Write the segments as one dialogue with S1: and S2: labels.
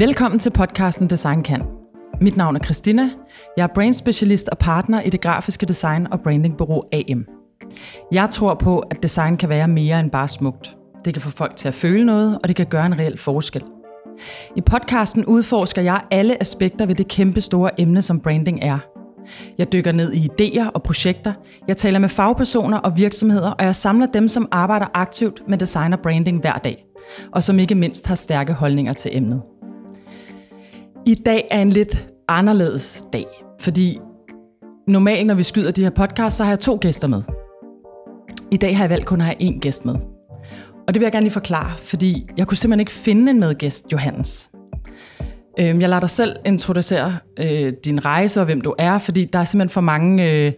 S1: Velkommen til podcasten Design Kan. Mit navn er Christina. Jeg er brand specialist og partner i det grafiske design og brandingbureau AM. Jeg tror på, at design kan være mere end bare smukt. Det kan få folk til at føle noget, og det kan gøre en reel forskel. I podcasten udforsker jeg alle aspekter ved det kæmpe store emne, som branding er. Jeg dykker ned i idéer og projekter, jeg taler med fagpersoner og virksomheder, og jeg samler dem, som arbejder aktivt med design og branding hver dag, og som ikke mindst har stærke holdninger til emnet. I dag er en lidt anderledes dag, fordi normalt, når vi skyder de her podcasts, så har jeg to gæster med. I dag har jeg valgt kun at have én gæst med. Og det vil jeg gerne lige forklare, fordi jeg kunne simpelthen ikke finde en medgæst, Johannes. Øhm, jeg lader dig selv introducere øh, din rejse og hvem du er, fordi der er simpelthen for mange, øh,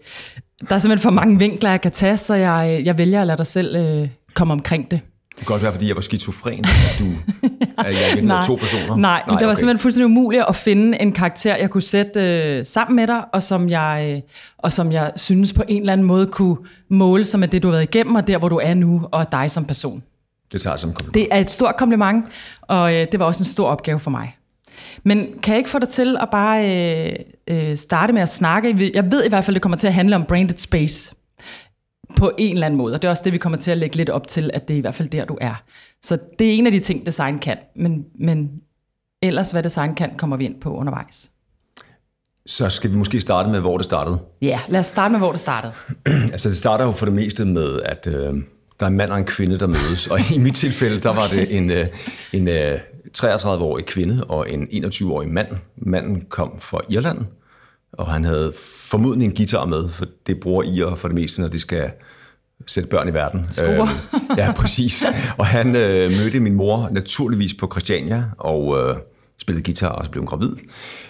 S1: der er simpelthen for mange vinkler, jeg kan tage, så jeg, øh, jeg vælger at lade dig selv øh, komme omkring det.
S2: Det kan godt være, fordi jeg var skizofren, at du er jeg
S1: nej,
S2: to personer.
S1: Nej, nej det var okay. simpelthen fuldstændig umuligt at finde en karakter, jeg kunne sætte øh, sammen med dig, og som, jeg, øh, og som jeg synes på en eller anden måde kunne måle sig med det, du har været igennem, og der, hvor du er nu, og dig som person.
S2: Det tager som kompliment.
S1: Det er et stort kompliment, og øh, det var også en stor opgave for mig. Men kan jeg ikke få dig til at bare øh, øh, starte med at snakke? Jeg ved i hvert fald, det kommer til at handle om branded space på en eller anden måde. Og det er også det, vi kommer til at lægge lidt op til, at det er i hvert fald der, du er. Så det er en af de ting, design kan. Men, men ellers, hvad design kan, kommer vi ind på undervejs.
S2: Så skal vi måske starte med, hvor det startede.
S1: Ja, lad os starte med, hvor det startede.
S2: altså, det starter jo for det meste med, at øh, der er en mand og en kvinde, der mødes. Og i mit tilfælde, der var det en, øh, en øh, 33-årig kvinde og en 21-årig mand. Manden kom fra Irland, og han havde formodentlig en guitar med, for det bruger I for det meste, når de skal sætte børn i verden.
S1: Øh,
S2: ja, præcis. Og han øh, mødte min mor naturligvis på Christiania, og øh, spillede guitar, og så blev hun gravid.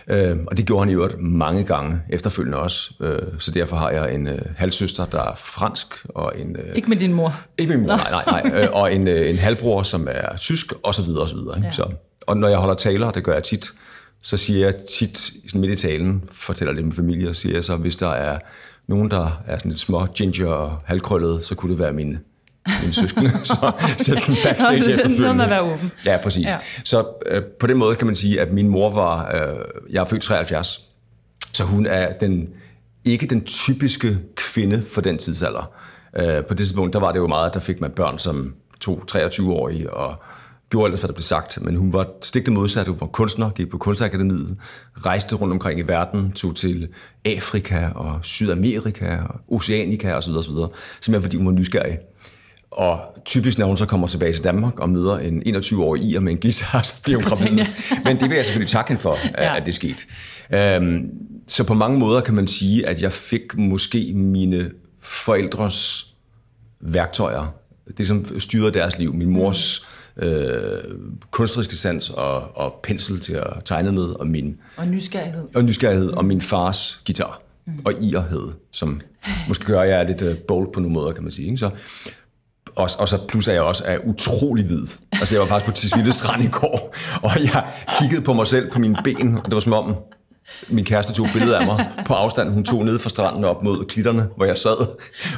S2: Øh, og det gjorde han i øvrigt mange gange efterfølgende også. Øh, så derfor har jeg en øh, halvsøster, der er fransk, og en... Øh,
S1: ikke med din mor?
S2: Ikke med min mor, nej, nej, nej. Øh, og en, øh, en halvbror, som er tysk, og så videre, og så videre. Ja. Så, og når jeg holder taler, det gør jeg tit, så siger jeg tit sådan midt i talen, fortæller det med familie, og siger jeg så, hvis der er nogen, der er sådan lidt små ginger og halvkrøllet, så kunne det være mine, mine søskende. så sæt den backstage efterfølgende. Noget
S1: med at være åben.
S2: Ja, præcis. Ja. Så øh, på den måde kan man sige, at min mor var, øh, jeg er født 73, så hun er den, ikke den typiske kvinde for den tidsalder. Øh, på det tidspunkt, der var det jo meget, der fik man børn som to 23-årige, og gjorde ellers, hvad der blev sagt, men hun var stigte modsat. Hun var kunstner, gik på kunstakademiet, rejste rundt omkring i verden, tog til Afrika og Sydamerika og Oceanica osv. osv. Simpelthen fordi hun var nysgerrig. Og typisk, når hun så kommer tilbage til Danmark og møder en 21-årig ir med en guitar, så bliver hun gravid. Men det vil jeg selvfølgelig takke hende for, at, ja. at det skete. Um, så på mange måder kan man sige, at jeg fik måske mine forældres værktøjer, det som styrede deres liv. Min mors øh, kunstneriske sans og, og pensel til at tegne med, og min...
S1: Og nysgerrighed.
S2: Og nysgerrighed, mm. og min fars guitar. Mm. Og irhed, som måske gør, at jeg er lidt uh, bold på nogle måder, kan man sige. Ikke? Så, og, og så plus er jeg også er utrolig hvid. Altså jeg var faktisk på Tisvilde Strand i går, og jeg kiggede på mig selv på mine ben, og det var som om, min kæreste tog billeder af mig på afstand. Hun tog ned fra stranden op mod klitterne, hvor jeg sad.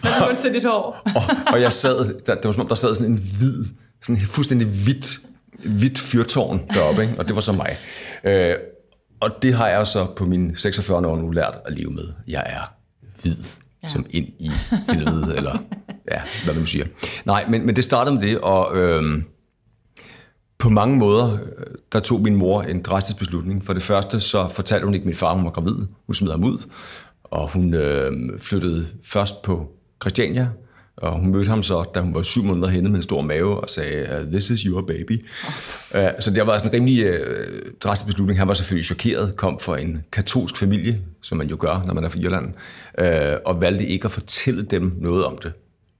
S1: Men du se dit hår.
S2: og, og jeg sad, der, det var som om, der sad sådan en hvid sådan en fuldstændig hvidt, hvidt fyrtårn deroppe, ikke? og det var så mig. Øh, og det har jeg så på mine 46 år nu lært at leve med. Jeg er hvid, ja. som ind i helvede, eller ja, hvad man nu siger. Nej, men, men det startede med det, og øh, på mange måder, der tog min mor en drastisk beslutning. For det første, så fortalte hun ikke min far, hun var gravid. Hun smed ham ud, og hun øh, flyttede først på Christiania, og hun mødte ham så, da hun var syv måneder henne med en stor mave, og sagde, this is your baby. Oh. Uh, så det var sådan en rimelig uh, drastisk beslutning. Han var selvfølgelig chokeret, kom fra en katolsk familie, som man jo gør, når man er fra Irland, uh, og valgte ikke at fortælle dem noget om det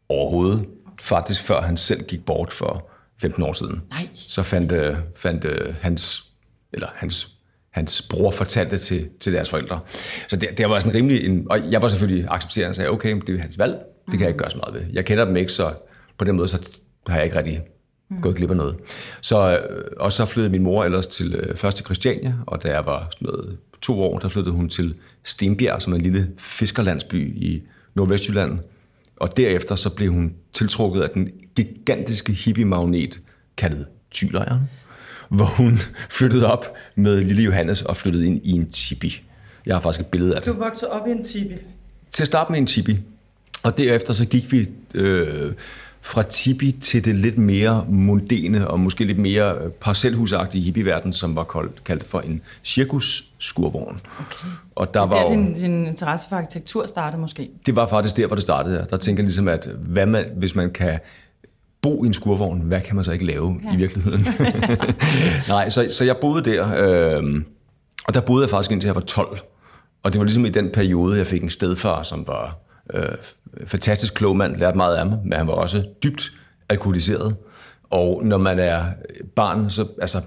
S2: overhovedet. Okay. Faktisk før han selv gik bort for 15 år siden.
S1: Nej.
S2: Så fandt, uh, fandt uh, hans, eller hans hans bror fortalte til, til deres forældre. Så det, det var sådan rimelig... En, og jeg var selvfølgelig accepterende og sagde, okay, det er hans valg. Det kan jeg ikke gøre så meget ved. Jeg kender dem ikke, så på den måde så har jeg ikke rigtig gået glip af noget. Så, øh, og så flyttede min mor ellers til, øh, først til Christiania, og da jeg var sådan noget, to år, der flyttede hun til Stenbjerg, som er en lille fiskerlandsby i Nordvestjylland. Og derefter så blev hun tiltrukket af den gigantiske hippie-magnet kaldet Thylejren. hvor hun flyttede op med lille Johannes og flyttede ind i en tipi. Jeg har faktisk et billede af det.
S1: Du voksede op i en tipi?
S2: Til at starte med en tipi. Og derefter så gik vi øh, fra tipi til det lidt mere mundane og måske lidt mere parcelhusagtige hippieverden, som var kaldt, kaldt for en cirkus-skurvogn.
S1: Okay. Og der det var der, din, din interesse for arkitektur startede måske?
S2: Det var faktisk der, hvor det startede. Der tænker jeg ligesom, at hvad man, hvis man kan bo i en skurvogn, hvad kan man så ikke lave ja. i virkeligheden? Nej, så, så jeg boede der, øh, og der boede jeg faktisk indtil jeg var 12. Og det var ligesom i den periode, jeg fik en stedfar, som var øh, fantastisk klog mand, lærte meget af mig, men han var også dybt alkoholiseret. Og når man er barn, så altså,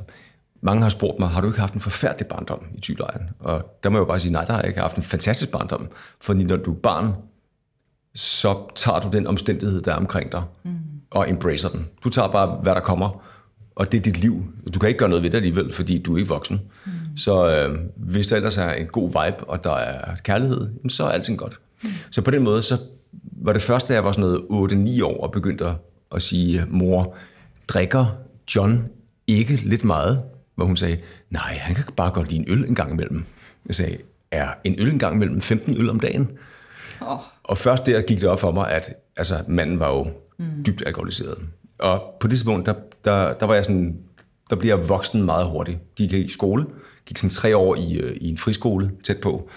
S2: mange har spurgt mig, har du ikke haft en forfærdelig barndom i Thylejren? Og der må jeg jo bare sige, nej, der har jeg ikke haft en fantastisk barndom. Fordi når du er barn, så tager du den omstændighed, der er omkring dig, mm. og embracer den. Du tager bare, hvad der kommer, og det er dit liv. Du kan ikke gøre noget ved det alligevel, fordi du er ikke voksen. Mm. Så øh, hvis der ellers er en god vibe, og der er kærlighed, så er alting godt. Så på den måde, så var det første, jeg var sådan noget 8-9 år og begyndte at sige, mor, drikker John ikke lidt meget? Hvor hun sagde, nej, han kan bare godt lide en øl en gang imellem. Jeg sagde, er en øl en gang imellem 15 øl om dagen? Oh. Og først der gik det op for mig, at altså, manden var jo mm. dybt alkoholiseret. Og på det tidspunkt, der, der, der var jeg sådan, der bliver jeg voksen meget hurtigt. Gik i skole, gik sådan tre år i, øh, i en friskole tæt på.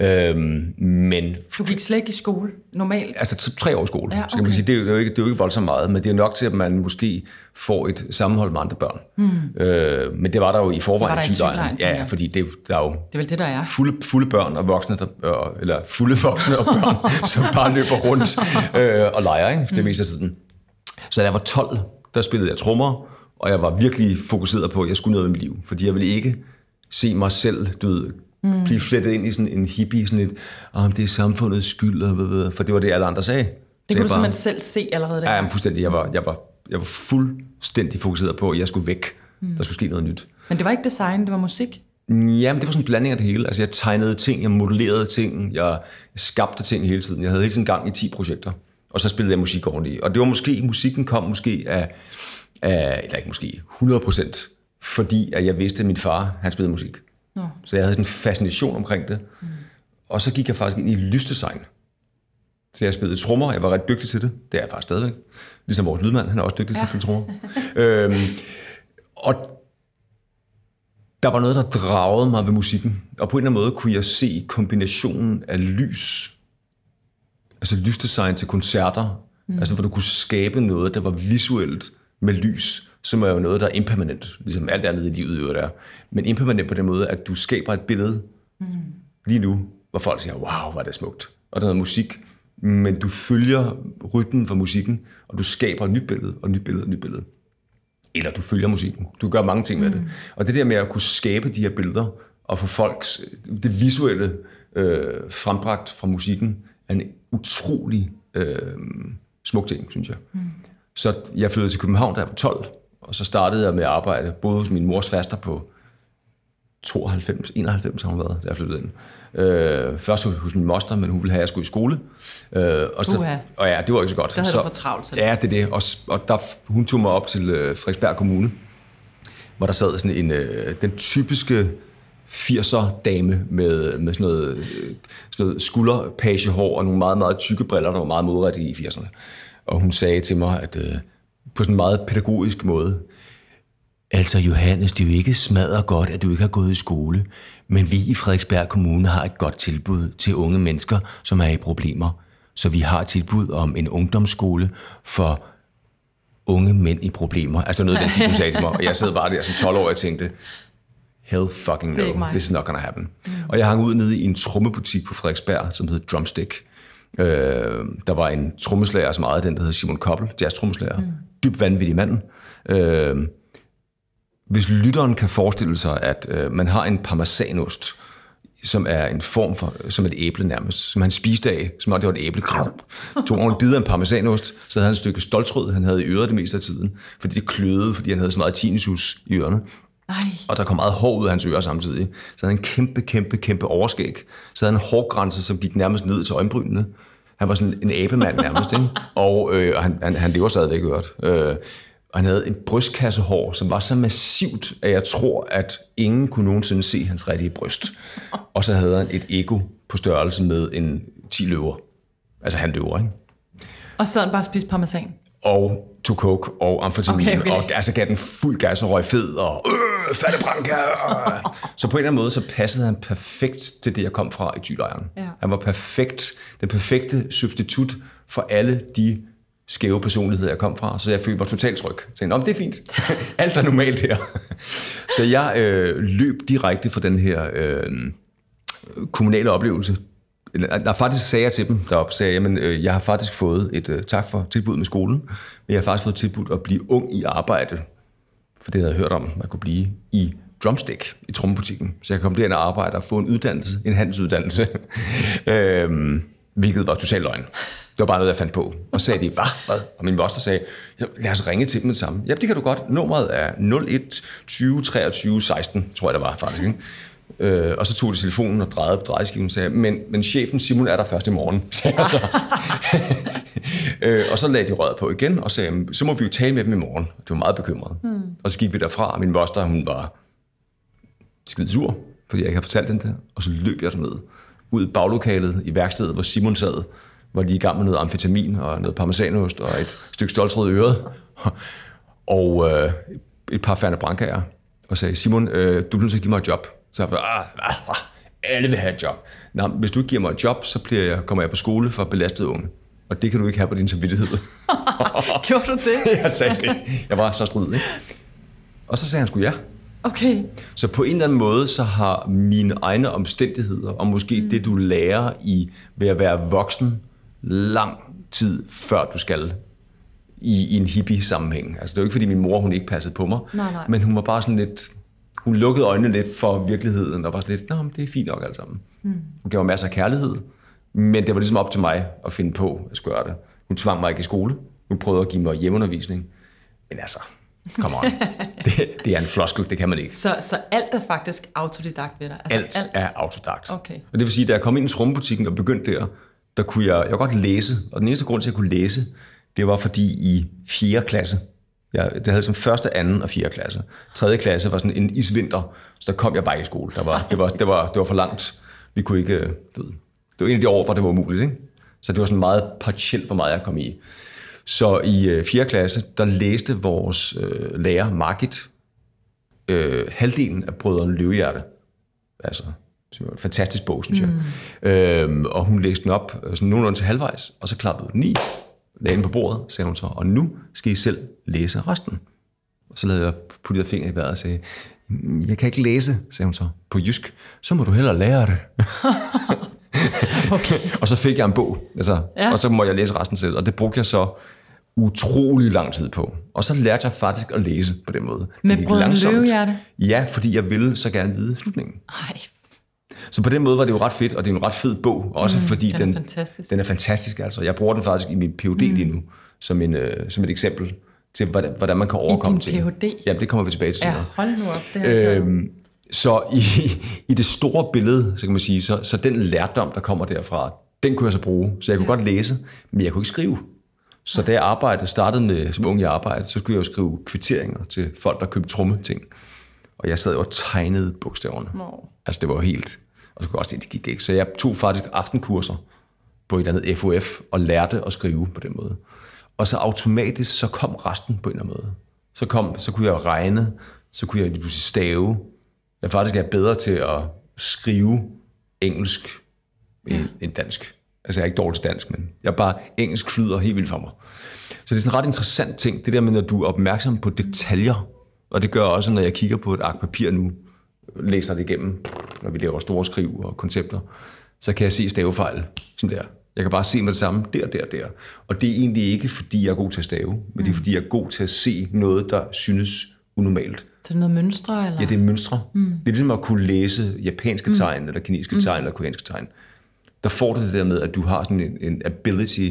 S2: Øhm, men,
S1: du gik slet ikke i skole, normalt?
S2: Altså tre år i skole, ja, okay. så kan man sige. Det er, jo ikke, det er jo ikke voldsomt meget, men det er nok til, at man måske får et sammenhold med andre børn. Mm. Øh, men det var der jo i forvejen i Thylejren. Ja, fordi det, der er jo
S1: det er vel det, der er.
S2: Fulde, fulde børn og voksne, der, eller fulde voksne og børn, som bare løber rundt øh, og leger ikke, det mm. meste af tiden. Så da jeg var 12, der spillede jeg trommer, og jeg var virkelig fokuseret på, at jeg skulle noget i mit liv. Fordi jeg ville ikke se mig selv, du ved, mm. blive flettet ind i sådan en hippie, sådan et, oh, det er samfundets skyld, og hvad, hvad, for det var det, alle andre sagde.
S1: Det kunne du bare, simpelthen selv se allerede der?
S2: Ja, jamen, fuldstændig. Jeg var, jeg, var, jeg var fuldstændig fokuseret på, at jeg skulle væk. Mm. Der skulle ske noget nyt.
S1: Men det var ikke design, det var musik?
S2: Jamen, det var sådan en blanding af det hele. Altså, jeg tegnede ting, jeg modellerede ting, jeg skabte ting hele tiden. Jeg havde hele tiden gang i 10 projekter, og så spillede jeg musik ordentligt. Og det var måske, musikken kom måske af, af eller ikke måske, 100 procent, fordi at jeg vidste, at min far, han spillede musik. Nå. Så jeg havde sådan en fascination omkring det. Mm. Og så gik jeg faktisk ind i lysdesign. Så jeg spillede trommer, jeg var ret dygtig til det. Det er jeg faktisk stadigvæk. Ligesom vores lydmand, han er også dygtig ja. til at spille trommer. øhm, og der var noget, der dragede mig ved musikken. Og på en eller anden måde kunne jeg se kombinationen af lys, altså lysdesign til koncerter, mm. altså hvor du kunne skabe noget, der var visuelt med lys, som er jo noget, der er impermanent, ligesom alt andet i livet jo der. Men impermanent på den måde, at du skaber et billede mm. lige nu, hvor folk siger, wow, hvor er det smukt. Og der er noget musik, men du følger rytmen for musikken, og du skaber et nyt billede, og et nyt billede, og et nyt billede. Eller du følger musikken. Du gør mange ting med mm. det. Og det der med at kunne skabe de her billeder, og få folks, det visuelle øh, frembragt fra musikken, er en utrolig øh, smuk ting, synes jeg. Mm. Så jeg flyttede til København, da jeg var 12, og så startede jeg med at arbejde både hos min mors faster på 92, 91 har hun været, da jeg flyttede ind. Øh, først hos min moster, men hun ville have, at jeg skulle i skole. Øh, og, så, og ja, det var ikke så godt.
S1: Der havde så, du for travlt
S2: til Ja, det er det. Og, og der, hun tog mig op til øh, Frederiksberg Kommune, hvor der sad sådan en, øh, den typiske 80'er dame med, med sådan noget, øh, sådan noget skulderpagehår og nogle meget, meget tykke briller, der var meget modrettige i 80'erne. Og hun sagde til mig, at øh, på sådan en meget pædagogisk måde, Altså Johannes, det er jo ikke smadret godt, at du ikke har gået i skole, men vi i Frederiksberg Kommune har et godt tilbud til unge mennesker, som er i problemer. Så vi har et tilbud om en ungdomsskole for unge mænd i problemer. Altså noget, den ting, sagde til mig. Og jeg sad bare der som 12 år og tænkte, hell fucking no, this is not gonna happen. Mm. Og jeg hang ud nede i en trommebutik på Frederiksberg, som hed Drumstick. Øh, der var en trommeslager, som ejede den, der hed Simon Koppel, jazz-trommeslager. Mm. Dybt vanvittig mand. Øh, hvis lytteren kan forestille sig, at øh, man har en parmesanost, som er en form for, som et æble nærmest, som han spiste af, som om det var et æble. Tog en bid af en parmesanost, så havde han et stykke stoltrød, han havde i øret det meste af tiden, fordi det kløede, fordi han havde så meget tinnitus i ørerne. Ej. Og der kom meget hår ud af hans ører samtidig. Så havde han en kæmpe, kæmpe, kæmpe overskæg. Så havde han en hårgrænse, som gik nærmest ned til øjenbrynene. Han var sådan en abemand nærmest, ikke? Og øh, han, han, han lever stadigvæk øret. Øh, Og han havde en brystkassehår, som var så massivt, at jeg tror, at ingen kunne nogensinde se hans rigtige bryst. Og så havde han et ego på størrelse med en 10 løver. Altså han løver, ikke?
S1: Og så sad han bare og spiste parmesan.
S2: Og tog coke og amfetamin,
S1: Okay, okay.
S2: og altså gav den fuld gas og røg fed, og øh, faldebranca. Øh. Så på en eller anden måde, så passede han perfekt til det, jeg kom fra i tylejren.
S1: Ja.
S2: Han var perfekt, den perfekte substitut for alle de skæve personligheder, jeg kom fra, så jeg følte mig totalt tryg. Så jeg tænkte, "Nå, men det er fint. Alt er normalt her. så jeg øh, løb direkte fra den her øh, kommunale oplevelse. Eller, Der faktisk sagde jeg til dem deroppe, sagde, jeg, jamen, øh, jeg har faktisk fået et øh, tak for tilbud med skolen, men jeg har faktisk fået tilbud at blive ung i arbejde, for det havde jeg hørt om, man kunne blive i drumstick i trommebutikken. Så jeg kom derind og arbejde og få en uddannelse, en handelsuddannelse, øhm, hvilket var totalt løgn. Det var bare noget, jeg fandt på. Og sagde de, hvad? hvad? Og min moster sagde, lad os ringe til dem med det samme. Ja, det kan du godt. Nummeret er 01 20 23 16, tror jeg, det var faktisk. Ikke? Øh, og så tog de telefonen og drejede på drejeskiven og sagde, men, men chefen Simon er der først i morgen, sagde jeg så. øh, og så lagde de røret på igen og sagde, "Jamen, så må vi jo tale med dem i morgen. Det var meget bekymret. Hmm. Og så gik vi derfra, og min moster, hun var skide sur, fordi jeg ikke har fortalt den der. Og så løb jeg derned, ud i baglokalet i værkstedet, hvor Simon sad, hvor de er i gang med noget amfetamin og noget parmesanost og et stykke stoltrød øret. Og øh, et par Ferne Brancaer, og sagde, Simon, øh, du bliver nødt til at give mig et job. Så jeg ah, ah, ah, alle vil have et job. Nå, hvis du ikke giver mig et job, så bliver jeg, kommer jeg på skole for belastede unge. Og det kan du ikke have på din samvittighed.
S1: Gjorde du det?
S2: jeg sagde det. Jeg var så strid, ikke? Og så sagde han sgu ja.
S1: Okay.
S2: Så på en eller anden måde, så har mine egne omstændigheder, og måske mm. det, du lærer i ved at være voksen, lang tid før du skal i, i en hippie-sammenhæng. Altså det er jo ikke, fordi min mor, hun ikke passede på mig,
S1: Nej, nej.
S2: men hun var bare sådan lidt, hun lukkede øjnene lidt for virkeligheden, og var sådan lidt, nå, men det er fint nok alt sammen. Mm. Hun gav mig masser af kærlighed, men det var ligesom op til mig at finde på, at skulle gøre det. Hun tvang mig ikke i skole. Hun prøvede at give mig hjemmeundervisning. Men altså, come on. det, det er en floskel, det kan man ikke.
S1: Så, så alt er faktisk autodidakt ved dig? Altså,
S2: Alt, er autodidakt.
S1: Okay.
S2: Og det vil sige, at da jeg kom ind i trommebutikken og begyndte der, der kunne jeg, jeg kunne godt læse, og den eneste grund til, at jeg kunne læse, det var fordi i 4. klasse, jeg, det havde som første, anden og 4. klasse. 3. klasse var sådan en isvinter, så der kom jeg bare i skole. Der var, det, var, det, var, det var for langt. Vi kunne ikke, øh, du ved, det var en af de år, hvor det var umuligt. Ikke? Så det var sådan meget partielt, hvor meget jeg kom i. Så i øh, 4. klasse, der læste vores øh, lærer, Margit, øh, halvdelen af Brødrene Løvehjerte. Altså, som er en fantastisk bog, synes jeg. Mm. Øhm, og hun læste den op øh, sådan nogenlunde til halvvejs, og så klappede den i, lagde den på bordet, sagde hun så, og nu skal I selv læse resten. Og så lavede jeg puttede jeg fingre i vejret og sagde, "Mm, jeg kan ikke læse, sagde hun så, på jysk. Så må du hellere lære det.
S1: Okay.
S2: Og så fik jeg en bog, altså,
S1: Ja.
S2: og så må jeg læse resten selv, og det brugte jeg så utrolig lang tid på. Og så lærte jeg faktisk at læse på den måde.
S1: Med Brødrene
S2: langsomt.
S1: Løvehjerte?
S2: Ja, fordi jeg ville så gerne vide slutningen.
S1: Ej,
S2: Så på den måde var det jo ret fedt, og det er en ret fed bog, også mm, fordi
S1: den er
S2: den,
S1: fantastisk.
S2: den er fantastisk. Altså. Jeg bruger den faktisk i min PhD mm. lige nu, som, en, øh, som et eksempel til, hvordan, hvordan man kan overkomme
S1: din
S2: ting.
S1: Ph.D.?
S2: Ja, det kommer vi tilbage til
S1: ja,
S2: senere.
S1: hold nu op. Det her øh,
S2: Øhm, så i, i det store billede, så kan man sige, så, så den lærdom, der kommer derfra, den kunne jeg så bruge. Så jeg kunne godt læse, men jeg kunne ikke skrive. Så da jeg arbejdede, startede med, som ung i arbejde, så skulle jeg jo skrive kvitteringer til folk, der købte tromme ting. Og jeg sad jo og tegnede bogstaverne.
S1: Nå.
S2: Altså det var helt... Og så kunne jeg også se, at det gik ikke. Så jeg tog faktisk aftenkurser på et eller andet FOF og lærte at skrive på den måde. Og så automatisk, så kom resten på en eller anden måde. Så, kom, så kunne jeg regne, så kunne jeg lige pludselig stave. Jeg faktisk er bedre til at skrive engelsk end, end dansk. Altså jeg er ikke dårlig til dansk, men jeg er bare engelsk flyder helt vildt for mig. Så det er sådan en ret interessant ting, det der med, når du er opmærksom på detaljer, og det gør også, når jeg kigger på et ark papir nu, læser det igennem, når vi laver store skriv og koncepter, så kan jeg se stavefejl, sådan der. Jeg kan bare se med det samme, der, der, der. Og det er egentlig ikke, fordi jeg er god til at stave, men det er, fordi jeg er god til at se noget, der synes unormalt.
S1: Så er det noget mønstre, eller?
S2: Ja, det er mønstre. Mm. Det er ligesom at kunne læse japanske tegn, mm. eller kinesiske tegn, eller koreanske tegn. Der får du det der med, at du har sådan en, en ability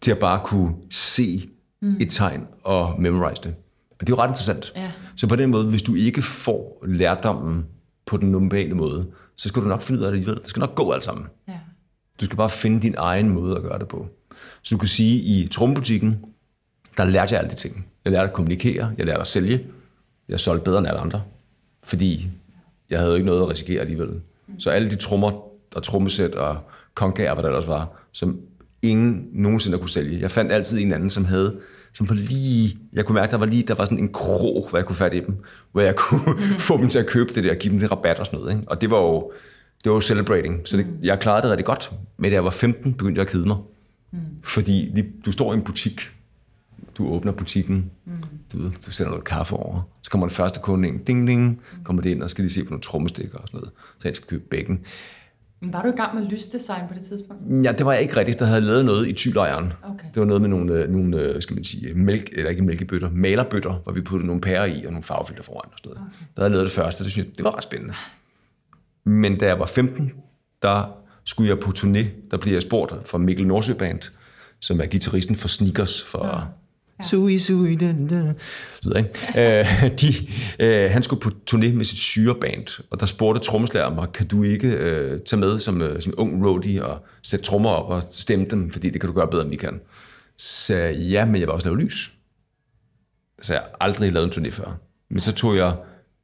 S2: til at bare kunne se mm. et tegn og memorize det. Og det er jo ret interessant.
S1: Ja.
S2: Så på den måde, hvis du ikke får lærdommen på den normale måde, så skal du nok finde ud af det alligevel. Det skal nok gå alt sammen.
S1: Ja.
S2: Du skal bare finde din egen måde at gøre det på. Så du kan sige, i trommebutikken, der lærte jeg alle de ting. Jeg lærte at kommunikere, jeg lærte at sælge. Jeg solgte bedre end alle andre, fordi jeg havde jo ikke noget at risikere alligevel. Så alle de trommer og trommesæt og kongager, hvad der ellers var, som ingen nogensinde kunne sælge. Jeg fandt altid en anden, som havde som var lige, jeg kunne mærke, der var lige, der var sådan en krog, hvor jeg kunne fat i dem, hvor jeg kunne mm. få dem til at købe det der, og give dem det rabat og sådan noget. Ikke? Og det var jo, det var jo celebrating. Så det, mm. jeg klarede det rigtig godt. Men da jeg var 15, begyndte jeg at kede mig. Mm. Fordi du står i en butik, du åbner butikken, mm. du, du sender noget kaffe over, så kommer den første kunde ind, ding ding, kommer det ind, og skal lige se på nogle trommestikker og sådan noget, så jeg skal købe bækken.
S1: Men var du i gang med lysdesign på det tidspunkt?
S2: Ja, det var jeg ikke rigtigt. Der havde lavet noget i tylejren.
S1: Okay.
S2: Det var noget med nogle, øh, nogle øh, skal man sige, mælk, eller ikke mælkebøtter, malerbøtter, hvor vi puttede nogle pærer i og nogle farvefilter foran og sådan noget. Okay. Der havde jeg lavet det første, det synes jeg, det var ret spændende. Men da jeg var 15, der skulle jeg på turné. Der blev jeg spurgt fra Mikkel Nordsø Band, som er gitarristen for Sneakers, for ja. Sui, sui, den, den. Så, ikke? øh, de, øh, han skulle på turné med sit syreband, og der spurgte trommeslageren mig, kan du ikke øh, tage med som, øh, som ung roadie og sætte trommer op og stemme dem, fordi det kan du gøre bedre, end vi kan. Så ja, men jeg var også lave lys. Så jeg har aldrig lavet en turné før. Men så tog jeg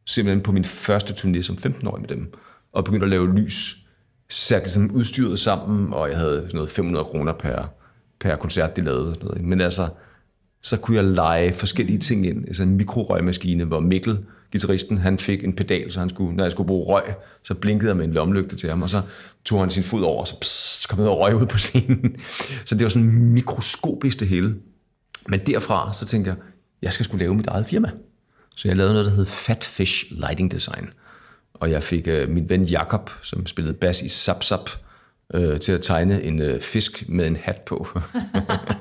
S2: simpelthen på min første turné som 15-årig med dem, og begyndte at lave lys. Satte ligesom udstyret sammen, og jeg havde sådan noget 500 kroner per, per koncert, de lavede. Sådan noget. Men altså, så kunne jeg lege forskellige ting ind. Altså en mikrorøgmaskine, hvor Mikkel, gitarristen, han fik en pedal, så han skulle, når jeg skulle bruge røg, så blinkede jeg med en lommelygte til ham, og så tog han sin fod over, og så pss, kom der røg ud på scenen. Så det var sådan mikroskopisk det hele. Men derfra, så tænkte jeg, jeg skal skulle lave mit eget firma. Så jeg lavede noget, der hed Fat Fish Lighting Design. Og jeg fik øh, min ven Jakob, som spillede bas i Zap Zap, øh, til at tegne en øh, fisk med en hat på,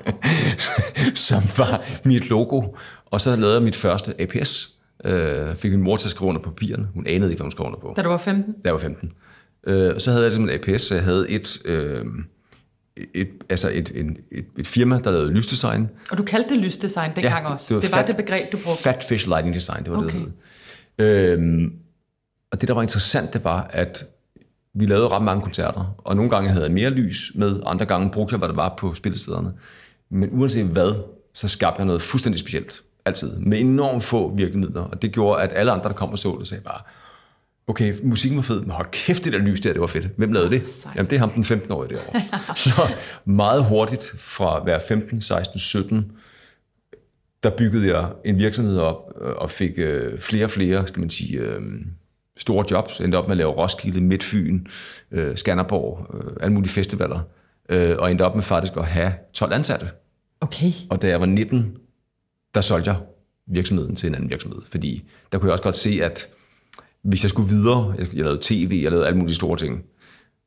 S2: som var mit logo. Og så lavede jeg mit første APS. Øh, fik min mor til at skrive under på papirerne. Hun anede ikke, hvad hun skrev under på.
S1: Da du var 15?
S2: Da jeg var 15. Øh, og så havde jeg simpelthen APS, så jeg havde et... Øh, et, altså et, et, et, et firma, der lavede lysdesign.
S1: Og du kaldte det lysdesign dengang ja, også? Det var, det, var fat, det begreb, du brugte?
S2: Fat Fish Lighting Design, det var okay. det, det hed. Øhm, og det, der var interessant, det var, at vi lavede ret mange koncerter, og nogle gange havde jeg mere lys med, andre gange brugte jeg, hvad der var på spillestederne. Men uanset hvad, så skabte jeg noget fuldstændig specielt. Altid. Med enormt få virkemidler. Og det gjorde, at alle andre, der kom og så det, sagde bare, okay, musikken var fed, men hold kæft, det der lys der, det var fedt. Hvem lavede det? Sejt. Jamen, det er ham den 15-årige derovre. så meget hurtigt fra være 15, 16, 17, der byggede jeg en virksomhed op øh, og fik øh, flere og flere, skal man sige, øh, store jobs. Endte op med at lave Roskilde, Midtfyn, øh, Skanderborg, øh, alle mulige festivaler. Øh, og endte op med faktisk at have 12 ansatte.
S1: Okay.
S2: Og da jeg var 19, der solgte jeg virksomheden til en anden virksomhed. Fordi der kunne jeg også godt se, at hvis jeg skulle videre, jeg, jeg lavede tv, jeg lavede alle mulige store ting.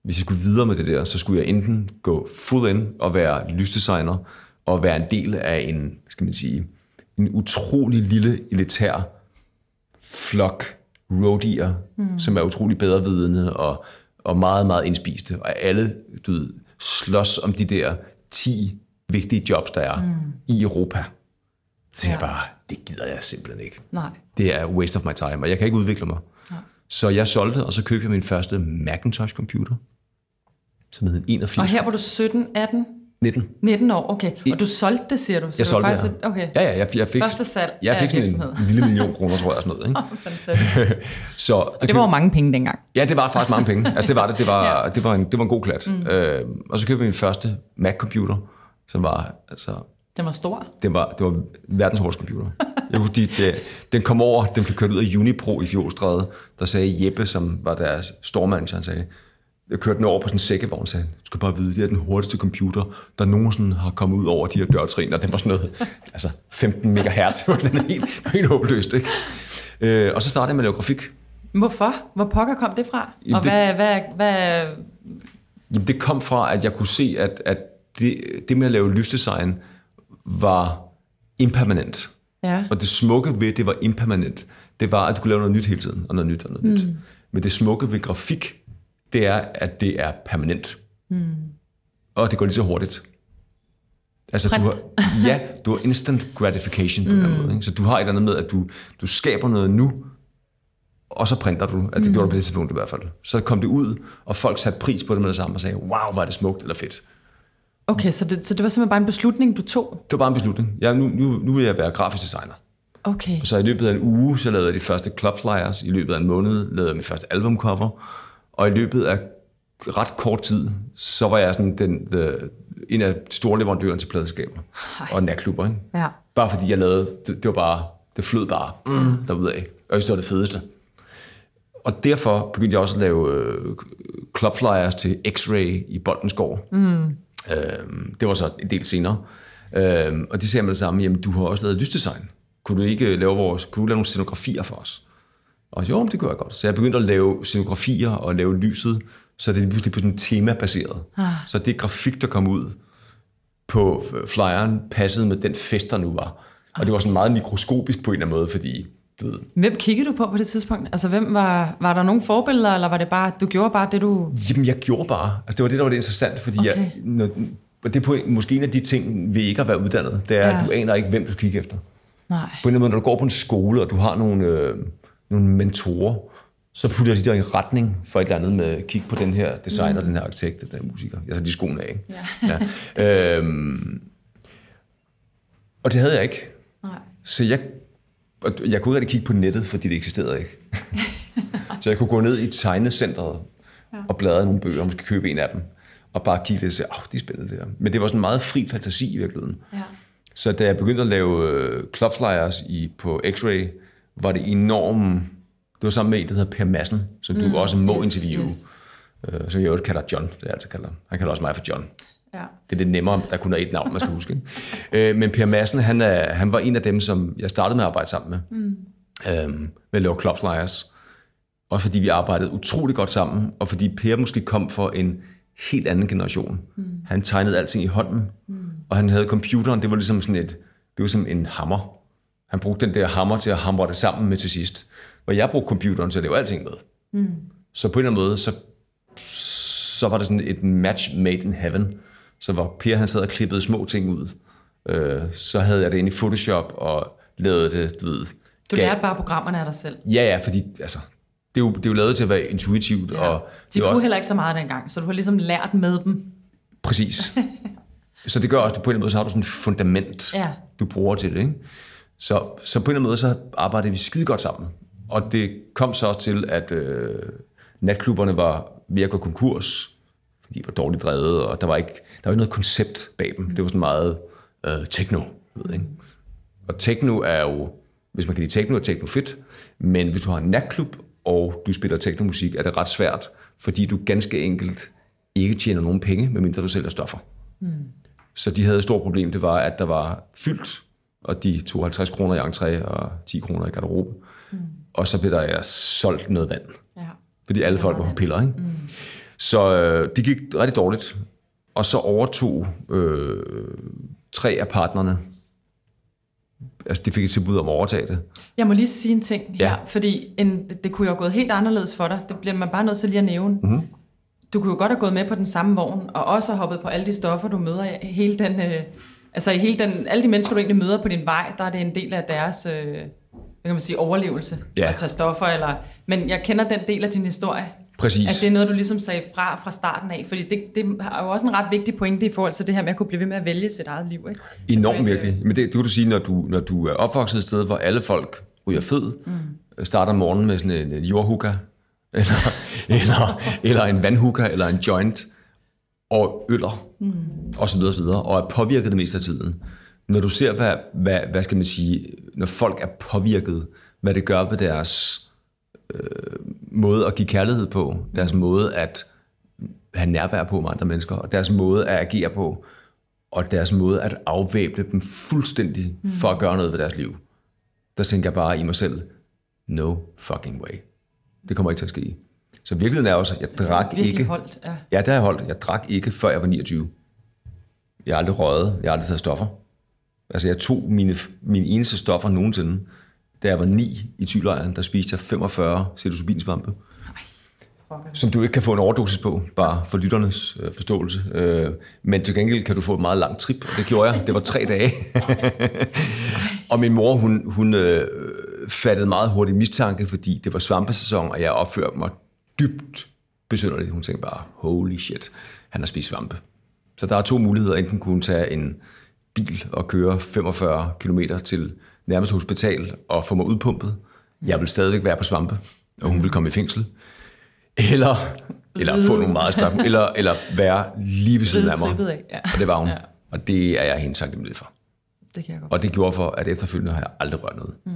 S2: Hvis jeg skulle videre med det der, så skulle jeg enten gå full in og være lysdesigner, og være en del af en, skal man sige, en utrolig lille elitær flok roadier, mm. som er utrolig bedrevidende og, og meget, meget indspiste. Og alle du ved, slås om de der 10 vigtige jobs, der er mm. i Europa. Så ja. jeg bare, det gider jeg simpelthen ikke.
S1: Nej.
S2: Det er waste of my time, og jeg kan ikke udvikle mig. Nej. Så jeg solgte, og så købte jeg min første Macintosh-computer, som hed en 81.
S1: Og her var du 17, 18?
S2: 19.
S1: 19 år, okay. Og du solgte det, siger du? Så
S2: jeg solgte
S1: faktisk,
S2: det, ja.
S1: Okay.
S2: Ja, ja, jeg, jeg fik,
S1: Første salg
S2: jeg fik sådan en, en lille million kroner, tror jeg, sådan noget. Ikke?
S1: Oh, fantastisk.
S2: så,
S1: og det var jo mange penge dengang.
S2: Ja, det var faktisk mange penge. Altså, det var det. Det var, ja. det var, en, det var en god klat. Mm. Øh, og så købte vi min første Mac-computer, som var, altså...
S1: Den var stor?
S2: Det var, det var verdens hårdeste computer. Jeg husker, de, den kom over, den blev kørt ud af Unipro i Fjordstræde. Der sagde Jeppe, som var deres stormanager, han sagde, jeg kørte den over på sådan en sækkevogn, sagde du skal bare vide, det er den hurtigste computer, der nogensinde har kommet ud over de her dørtrin, og den var sådan noget, altså 15 MHz, den er helt, helt håbløst, ikke? Øh, og så startede jeg med at lave grafik.
S1: Hvorfor? Hvor pokker kom det fra? Jamen, og hvad, det, hvad, hvad...
S2: Jamen, det kom fra, at jeg kunne se, at, at det, det med at lave lysdesign var impermanent.
S1: Ja.
S2: Og det smukke ved, det var impermanent, det var, at du kunne lave noget nyt hele tiden, og noget nyt og noget mm. nyt. Men det smukke ved grafik, det er, at det er permanent. Mm. Og det går lige så hurtigt. Altså, du har, ja, du har instant gratification på mm. den måde. Ikke? Så du har et eller andet med, at du, du skaber noget nu, og så printer du. At det mm. gjorde du på det tidspunkt i hvert fald. Så kom det ud, og folk satte pris på det med det samme og sagde, wow, var det smukt eller fedt.
S1: Okay, så det, så det var simpelthen bare en beslutning, du tog?
S2: Det var bare en beslutning. Jeg, nu, nu, nu vil jeg være grafisk designer.
S1: Okay.
S2: Så i løbet af en uge, så lavede jeg de første club flyers. I løbet af en måned lavede jeg min første albumcover. Og i løbet af ret kort tid, så var jeg sådan den, the, en af store leverandører til pladeskaber og natklubber. Ikke?
S1: Ja.
S2: Bare fordi jeg lavede, det, det var bare, det flød bare mm, derudad. Og jeg synes, det var det fedeste. Og derfor begyndte jeg også at lave øh, club flyers til X-Ray i Boldensgård. Mm. Øhm, det var så en del senere. Øhm, og de sagde med det samme, jamen du har også lavet lysdesign. Kunne du ikke lave, vores, kunne du lave nogle scenografier for os? Og jeg, jo, det gør jeg godt. Så jeg begyndte at lave scenografier og lave lyset, så det er pludselig på sådan tema-baseret. Ah. Så det grafik, der kom ud på flyeren, passede med den fest, der nu var. Og det var sådan meget mikroskopisk på en eller anden måde, fordi du ved,
S1: Hvem kiggede du på på det tidspunkt? Altså, hvem var, var der nogle forbilleder, eller var det bare, du gjorde bare det, du...
S2: Jamen, jeg gjorde bare. Altså, det var det, der var det interessant, fordi
S1: Okay.
S2: jeg, når, det er på, måske en af de ting ved ikke at være uddannet, det er,
S1: ja.
S2: at du aner ikke, hvem du skal kigge efter.
S1: Nej.
S2: På en eller anden måde, når du går på en skole, og du har nogle, øh, nogle mentorer, så putter de dig i en retning for et eller andet med kigge på den her designer, mm. den her arkitekt, den her musiker. Jeg tager de skoene af, ikke?
S1: Ja.
S2: Ja. Øhm, og det havde jeg ikke.
S1: Nej.
S2: Så jeg, jeg kunne ikke rigtig kigge på nettet, fordi det eksisterede ikke. så jeg kunne gå ned i tegnecenteret ja. og bladre i nogle bøger, og måske købe en af dem, og bare kigge lidt og sige, åh, det er spændende det her. Men det var sådan meget fri fantasi i virkeligheden.
S1: Ja.
S2: Så da jeg begyndte at lave øh, club flyers i, på X-Ray, var det enormt... Det var sammen med en, der hedder Per Madsen, som du også må
S1: yes,
S2: interviewe.
S1: yes.
S2: Øh, som jeg jo kalder John, det er altid kalder. Han kalder også mig for John.
S1: Ja.
S2: Det er lidt nemmere, der kun er et navn, man skal huske. Ikke? Øh, men Per Madsen, han, er, han var en af dem, som jeg startede med at arbejde sammen med. Mm. Øhm, med at lave club flyers. Også fordi vi arbejdede utrolig godt sammen, og fordi Per måske kom for en helt anden generation. Mm. Han tegnede alting i hånden, mm. og han havde computeren, det var ligesom sådan et, det var som en hammer. Han brugte den der hammer til at hamre det sammen med til sidst. Hvor jeg brugte computeren til at lave alting med. Mm. Så på en eller anden måde, så, så var det sådan et match made in heaven. Så hvor Per han sad og klippede små ting ud, øh, så havde jeg det inde i Photoshop og lavede det, du ved.
S1: Du lærte bare programmerne af dig selv.
S2: Ja, ja, fordi altså, det, er jo, det er jo lavet til at være intuitivt.
S1: Ja.
S2: Og
S1: De
S2: det
S1: kunne
S2: også-
S1: heller ikke så meget dengang, så du har ligesom lært med dem.
S2: Præcis. så det gør også, at på en eller anden måde, så har du sådan et fundament,
S1: Ja.
S2: du bruger til det. Ikke? Så, så på en eller anden måde, så arbejdede vi skide godt sammen. Og det kom så til, at øh, natklubberne var ved at gå konkurs, fordi de var dårligt drevet, og der var ikke, der var ikke noget koncept bag dem. Det var sådan meget øh, techno, ved, ikke? Og techno er jo, hvis man kan lide techno, er techno fedt, men hvis du har en natklub, og du spiller technomusik, er det ret svært, fordi du ganske enkelt ikke tjener nogen penge, medmindre du sælger stoffer. Mm. Så de havde et stort problem, det var, at der var fyldt, og de tog 50 kroner i entré og 10 kroner i garderobe. Mm. Og så blev der ja, solgt noget vand,
S1: Ja.
S2: fordi alle folk var på piller. Ikke? Mm. Så øh, det gik rigtig dårligt. Og så overtog øh, tre af partnerne, altså de fik et tilbud om at overtage det.
S1: Jeg må lige sige en ting her,
S2: Ja.
S1: fordi en, det kunne jo have gået helt anderledes for dig. Det bliver man bare nødt til lige at nævne. Mm-hmm. Du kunne jo godt have gået med på den samme vogn, og også have hoppet på alle de stoffer, du møder. Hele den, øh, altså i hele den, alle de mennesker, du egentlig møder på din vej, der er det en del af deres øh, hvad kan man sige, overlevelse
S2: Ja.
S1: at tage stoffer. Eller, men jeg kender den del af din historie.
S2: Præcis.
S1: At det er noget, du ligesom sagde fra fra starten af. Fordi det, det er jo også en ret vigtig pointe i forhold til det her med at kunne blive ved med at vælge sit eget liv. Ikke?
S2: Enormt virkelig. Men det, det kan du sige, når du, når du er opvokset et sted, hvor alle folk ryger fed, mm. starter morgenen med sådan en, en jordhooker, eller, eller, eller en vandhooker, eller en joint, og øller, mm. og så videre, og så videre, og er påvirket det meste af tiden. Når du ser, hvad, hvad, hvad skal man sige, når folk er påvirket, hvad det gør ved deres øh, måde at give kærlighed på, deres måde at have nærvær på med andre mennesker, og deres måde at agere på, og deres måde at afvæbne dem fuldstændig for at gøre noget ved deres liv. Der tænker jeg bare i mig selv, no fucking way. Det kommer ikke til at ske. Så virkeligheden er også, at jeg drak
S1: Virkelig
S2: ikke...
S1: holdt. Ja.
S2: Ja, det har jeg holdt. Jeg drak ikke, før jeg var 29. Jeg har aldrig røget. Jeg har aldrig taget stoffer. Altså, jeg tog mine, mine eneste stoffer nogensinde. Da jeg var 9 i tylejren, der spiste jeg 45 psilocybinsvampe som du ikke kan få en overdosis på, bare for lytternes øh, forståelse. Øh, men til gengæld kan du få et meget langt trip, og det gjorde jeg. Det var tre dage. og min mor, hun, hun øh, fattede meget hurtigt mistanke, fordi det var svampesæson, og jeg opførte mig dybt besynderligt. Hun tænkte bare, holy shit, han har spist svampe. Så der er to muligheder. Enten kunne hun tage en bil og køre 45 km til nærmeste hospital og få mig udpumpet. Jeg vil stadigvæk være på svampe, og hun vil komme i fængsel. Eller, eller få nogle meget spørgsmål. Eller, eller være lige ved siden af mig.
S1: Trippet af, ja.
S2: Og det var hun.
S1: Ja.
S2: Og det er jeg hende taknemmelig for.
S1: Det kan jeg godt.
S2: Og det gjorde for, at efterfølgende har jeg aldrig rørt noget. Mm.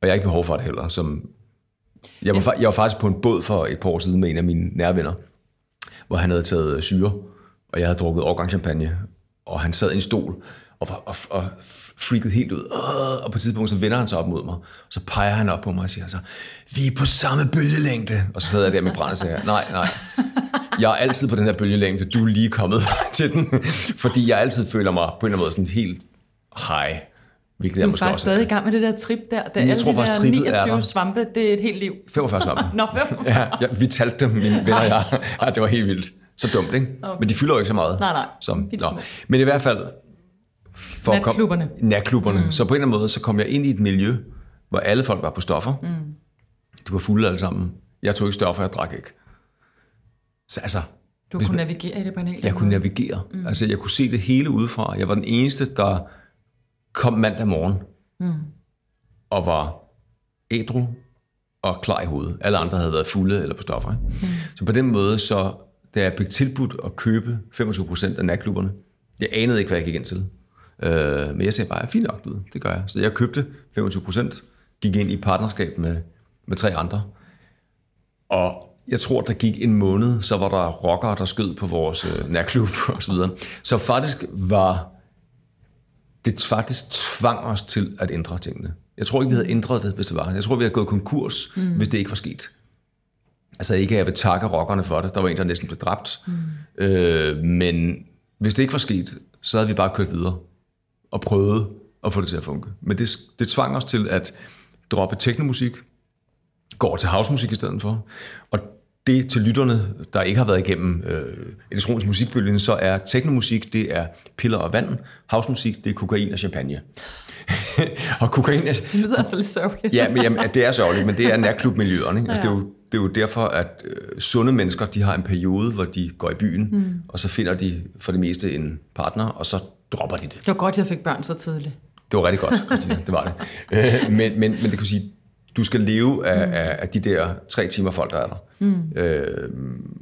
S2: Og jeg har ikke behov for det heller. Som jeg, var, jeg var faktisk på en båd for et par år siden med en af mine nærvenner, hvor han havde taget øh, syre, og jeg havde drukket årgangschampagne, og han sad i en stol og, var, og, og freakede helt ud. Åh, Og på et tidspunkt så vender han sig op mod mig, og så peger han op på mig og siger så, vi er på samme bølgelængde. Og så sad jeg der med og sagde, nej, nej, jeg er altid på den her bølgelængde, du er lige kommet til den, fordi jeg altid føler mig på en eller anden måde sådan helt high. Hvilket
S1: Du er faktisk stadig i gang med det der trip der. der
S2: Jeg
S1: alle
S2: tror
S1: de
S2: faktisk,
S1: der
S2: trippet er
S1: 29
S2: der.
S1: svampe, det er et helt liv.
S2: 45 svampe.
S1: Nå, hvem?
S2: Ja, ja, vi talte dem, mine venner og jeg. Ja, det var helt vildt. Så dumt, ikke?
S1: Okay.
S2: Men de fylder jo ikke så meget.
S1: Nej, nej.
S2: Som, nå. Men i hvert fald... For at komme-
S1: Natklubberne.
S2: Natklubberne. Mm. Så på en eller anden måde, så kom jeg ind i et miljø, hvor alle folk var på stoffer. Mm. De var fulde alle sammen. Jeg tog ikke stoffer, jeg drak ikke. Så altså,
S1: Du kunne
S2: man-
S1: navigere i det på en helt
S2: jeg kunne navigere. Mm. Altså, jeg kunne se det hele udefra. Jeg var den eneste, der kom mandag morgen mm. og var ædru og klar i hovedet. Alle andre havde været fulde eller på stoffer. Ikke? Mm. Så på den måde, så da jeg blev tilbudt at købe 25% af natklubberne, jeg anede ikke, hvad jeg gik ind til. Øh, men jeg sagde bare, fint nok, du det gør jeg. Så jeg købte 25%, gik ind i partnerskab med, med tre andre. Og jeg tror, der gik en måned, så var der rockere, der skød på vores øh, nærklub og så videre. Så faktisk var det faktisk tvang os til at ændre tingene. Jeg tror ikke, vi havde ændret det, hvis det var. Jeg tror, vi havde gået konkurs, mm. hvis det ikke var sket. Altså ikke, at jeg vil takke rockerne for det. Der var en, der næsten blev dræbt. Mm. Øh, men hvis det ikke var sket, så havde vi bare kørt videre og prøvet at få det til at funke. Men det, det tvang os til at droppe teknomusik, gå over til housemusik i stedet for. Og det til lytterne, der ikke har været igennem øh, elektronisk musikbølgen, så er teknomusik, det er piller og vand. Housemusik, det er kokain og champagne. og kokain er,
S1: Det lyder altså lidt sørgeligt.
S2: Ja, men jamen, det er sørgeligt, men det er natklubmiljøerne. Ikke? Altså, det, er jo, det er jo derfor, at øh, sunde mennesker, de har en periode, hvor de går i byen, mm. og så finder de for det meste en partner, og så dropper de det.
S1: Det var godt, jeg fik børn så tidligt.
S2: Det var rigtig godt, Christina, det var det. Øh, men, men, men det kan sige, du skal leve af, mm. af, af de der tre timer folk, der er der. Mm. Øh,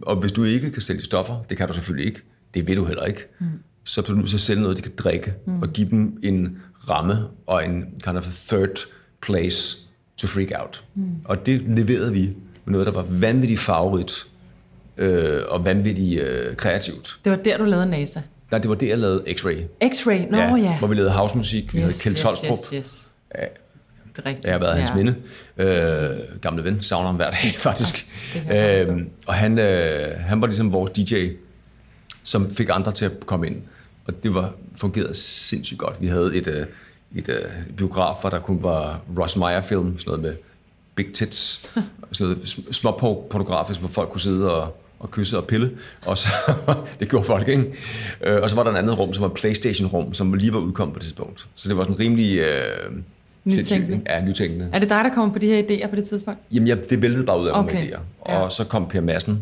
S2: og hvis du ikke kan sælge stoffer, det kan du selvfølgelig ikke, det ved du heller ikke, mm. så bliver du nødt til at sælge noget, de kan drikke, mm. og give dem en ramme og en kind of a third place to freak out. Mm. Og det leverede vi med noget, der var vanvittigt farverigt øh, og vanvittigt øh, kreativt.
S1: Det var der, du lavede NASA.
S2: Nej, det var det, jeg lavede X-Ray.
S1: X-Ray, nå ja.
S2: ja. Hvor vi lavede housemusik, vi yes, havde Kjeld
S1: yes,
S2: Tolstrup.
S1: yes, yes. Det er rigtigt.
S2: Jeg har været hans
S1: ja.
S2: minde. Øh, gamle ven, savner ham hver dag faktisk.
S1: godt
S2: øh, og han, øh, han var ligesom vores DJ, som fik andre til at komme ind. Og det var fungerede sindssygt godt. Vi havde et, øh, et øh, biograf, hvor der kun var Ross Meyer film, sådan noget med big tits, sådan noget sm- småpornografisk, hvor folk kunne sidde og, og kysse og pille. Og så, det gjorde folk, ikke? Øh, og så var der et andet rum, som var Playstation-rum, som lige var udkommet på det tidspunkt. Så det var sådan rimelig... Øh,
S1: Nytænkende.
S2: Ja, nytænkende.
S1: Er det dig, der kommer på de her idéer på det tidspunkt?
S2: Jamen, jeg, det væltede bare ud af okay. Nogle idéer. Og
S1: Ja.
S2: så kom Per Madsen,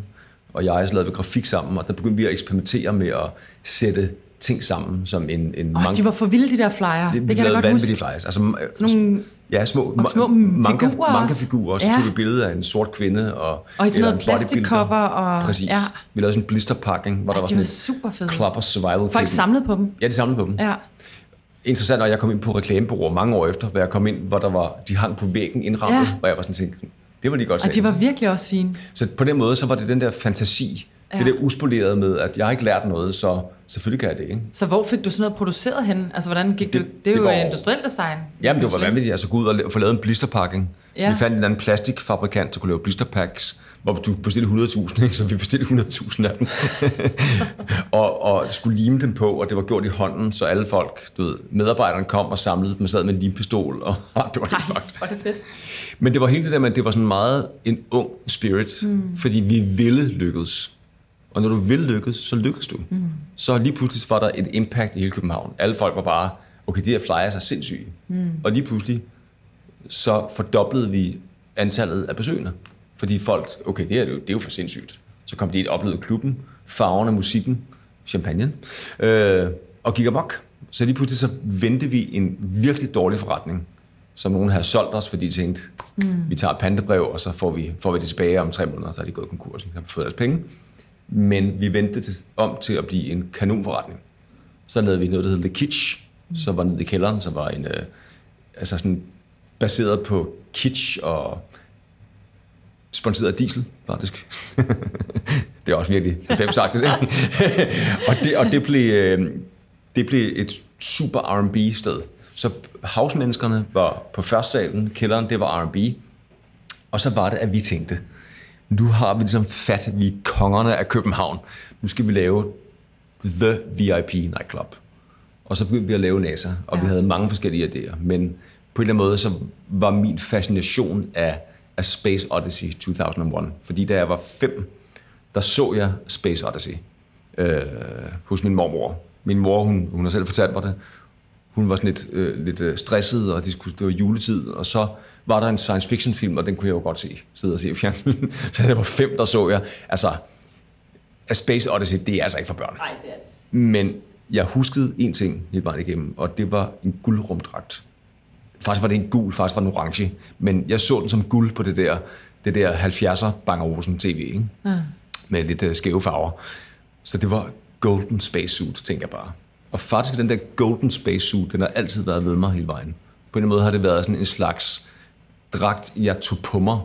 S2: og jeg så lavede vi grafik sammen, og der begyndte vi at eksperimentere med at sætte ting sammen som en, en
S1: oh, de var for vilde, de der flyer. Det, det kan jeg godt huske.
S2: flyers. Altså,
S1: Sådan nogle,
S2: ja, små,
S1: og små
S2: manga,
S1: figurer
S2: manga
S1: også.
S2: figurer, og så
S1: Ja.
S2: tog vi billeder af en sort kvinde. Og,
S1: og i sådan noget plastikcover. Og,
S2: Præcis.
S1: Ja.
S2: Vi lavede sådan en blisterpakning, hvor der
S1: Ja,
S2: var sådan
S1: super fede.
S2: club og survival
S1: Folk
S2: kit.
S1: samlede på dem.
S2: Ja, de samlede på dem.
S1: Ja.
S2: Interessant, når jeg kom ind på reklamebureauer mange år efter, hvor jeg kom ind, hvor der var, de hang på væggen indrammet,
S1: Ja.
S2: og jeg var sådan tænkt, det var lige godt
S1: Og de
S2: sagt.
S1: var virkelig også fine.
S2: Så på den måde, så var det den der fantasi, ja. Det der uspolerede med, at jeg har ikke lært noget, så selvfølgelig kan jeg det, ikke?
S1: Så hvor fik du sådan noget produceret hen? Altså, hvordan gik det?
S2: Det-
S1: Det, det er jo
S2: var-
S1: industriel design.
S2: Jamen, det var vanvittigt, altså gå ud og få lavet en blisterpakning. Ja. Vi fandt en anden plastikfabrikant, der kunne lave blisterpacks, hvor du bestilte 100.000, ikke? så vi bestilte 100.000 af dem. og, og skulle lime dem på, og det var gjort i hånden, så alle folk, du ved, medarbejderne kom og samlede dem og sad med en limpistol, og det var helt fucked.
S1: det fedt.
S2: Men det var hele det der med, at det var sådan meget en ung spirit, mm. fordi vi ville lykkes. Og når du vil lykkes, så lykkes du. Mm. Så lige pludselig var der et impact i hele København. Alle folk var bare, okay, de her flyers er sindssyge. Mm. Og lige pludselig, så fordoblede vi antallet af besøgende. Fordi folk, okay, det, er jo, det er jo for sindssygt. Så kom de ind og oplevede klubben, farverne, musikken, champagne, øh, og gik amok. Så lige pludselig så vendte vi en virkelig dårlig forretning, som nogen havde solgt os, fordi de tænkte, mm. vi tager et pantebrev, og så får vi, får vi det tilbage om tre måneder, så er de gået konkurs, så har vi fået deres penge. Men vi vendte det om til at blive en kanonforretning. Så lavede vi noget, der hed The Kitsch, mm. som var nede i kælderen, som var en, øh, altså sådan baseret på kitsch og sponsoreret af diesel, faktisk. det er også virkelig fem sagt det. og det, og det blev, øh, det blev et super R&B sted. Så havsmenneskerne var på første salen, kælderen, det var R&B. Og så var det, at vi tænkte, nu har vi ligesom fat, vi er kongerne af København. Nu skal vi lave The VIP Nightclub. Og så begyndte vi at lave NASA, og ja. vi havde mange forskellige idéer. Men på en eller anden måde, så var min fascination af, af Space Odyssey 2001. Fordi da jeg var fem, der så jeg Space Odyssey øh, hos min mormor. Min mor, hun, hun har selv fortalt mig det. Hun var sådan lidt, øh, lidt øh, stresset, og det, skulle, det var juletid, og så var der en science fiction film, og den kunne jeg jo godt se, sidde og se i fjernsyn. så det var fem, der så jeg. Altså, A Space Odyssey, det er altså ikke for børn.
S1: Nej, det er det.
S2: Men jeg huskede en ting hele vejen igennem, og det var en guldrumdragt. Faktisk var det en gul, faktisk var den orange, men jeg så den som guld på det der, det der 70'er Bang Olsen TV, ikke? Ja. med lidt uh, skæve farver. Så det var Golden Space Suit, tænker jeg bare. Og faktisk den der Golden Space Suit, den har altid været ved mig hele vejen. På en måde har det været sådan en slags dragt, jeg tog på mig,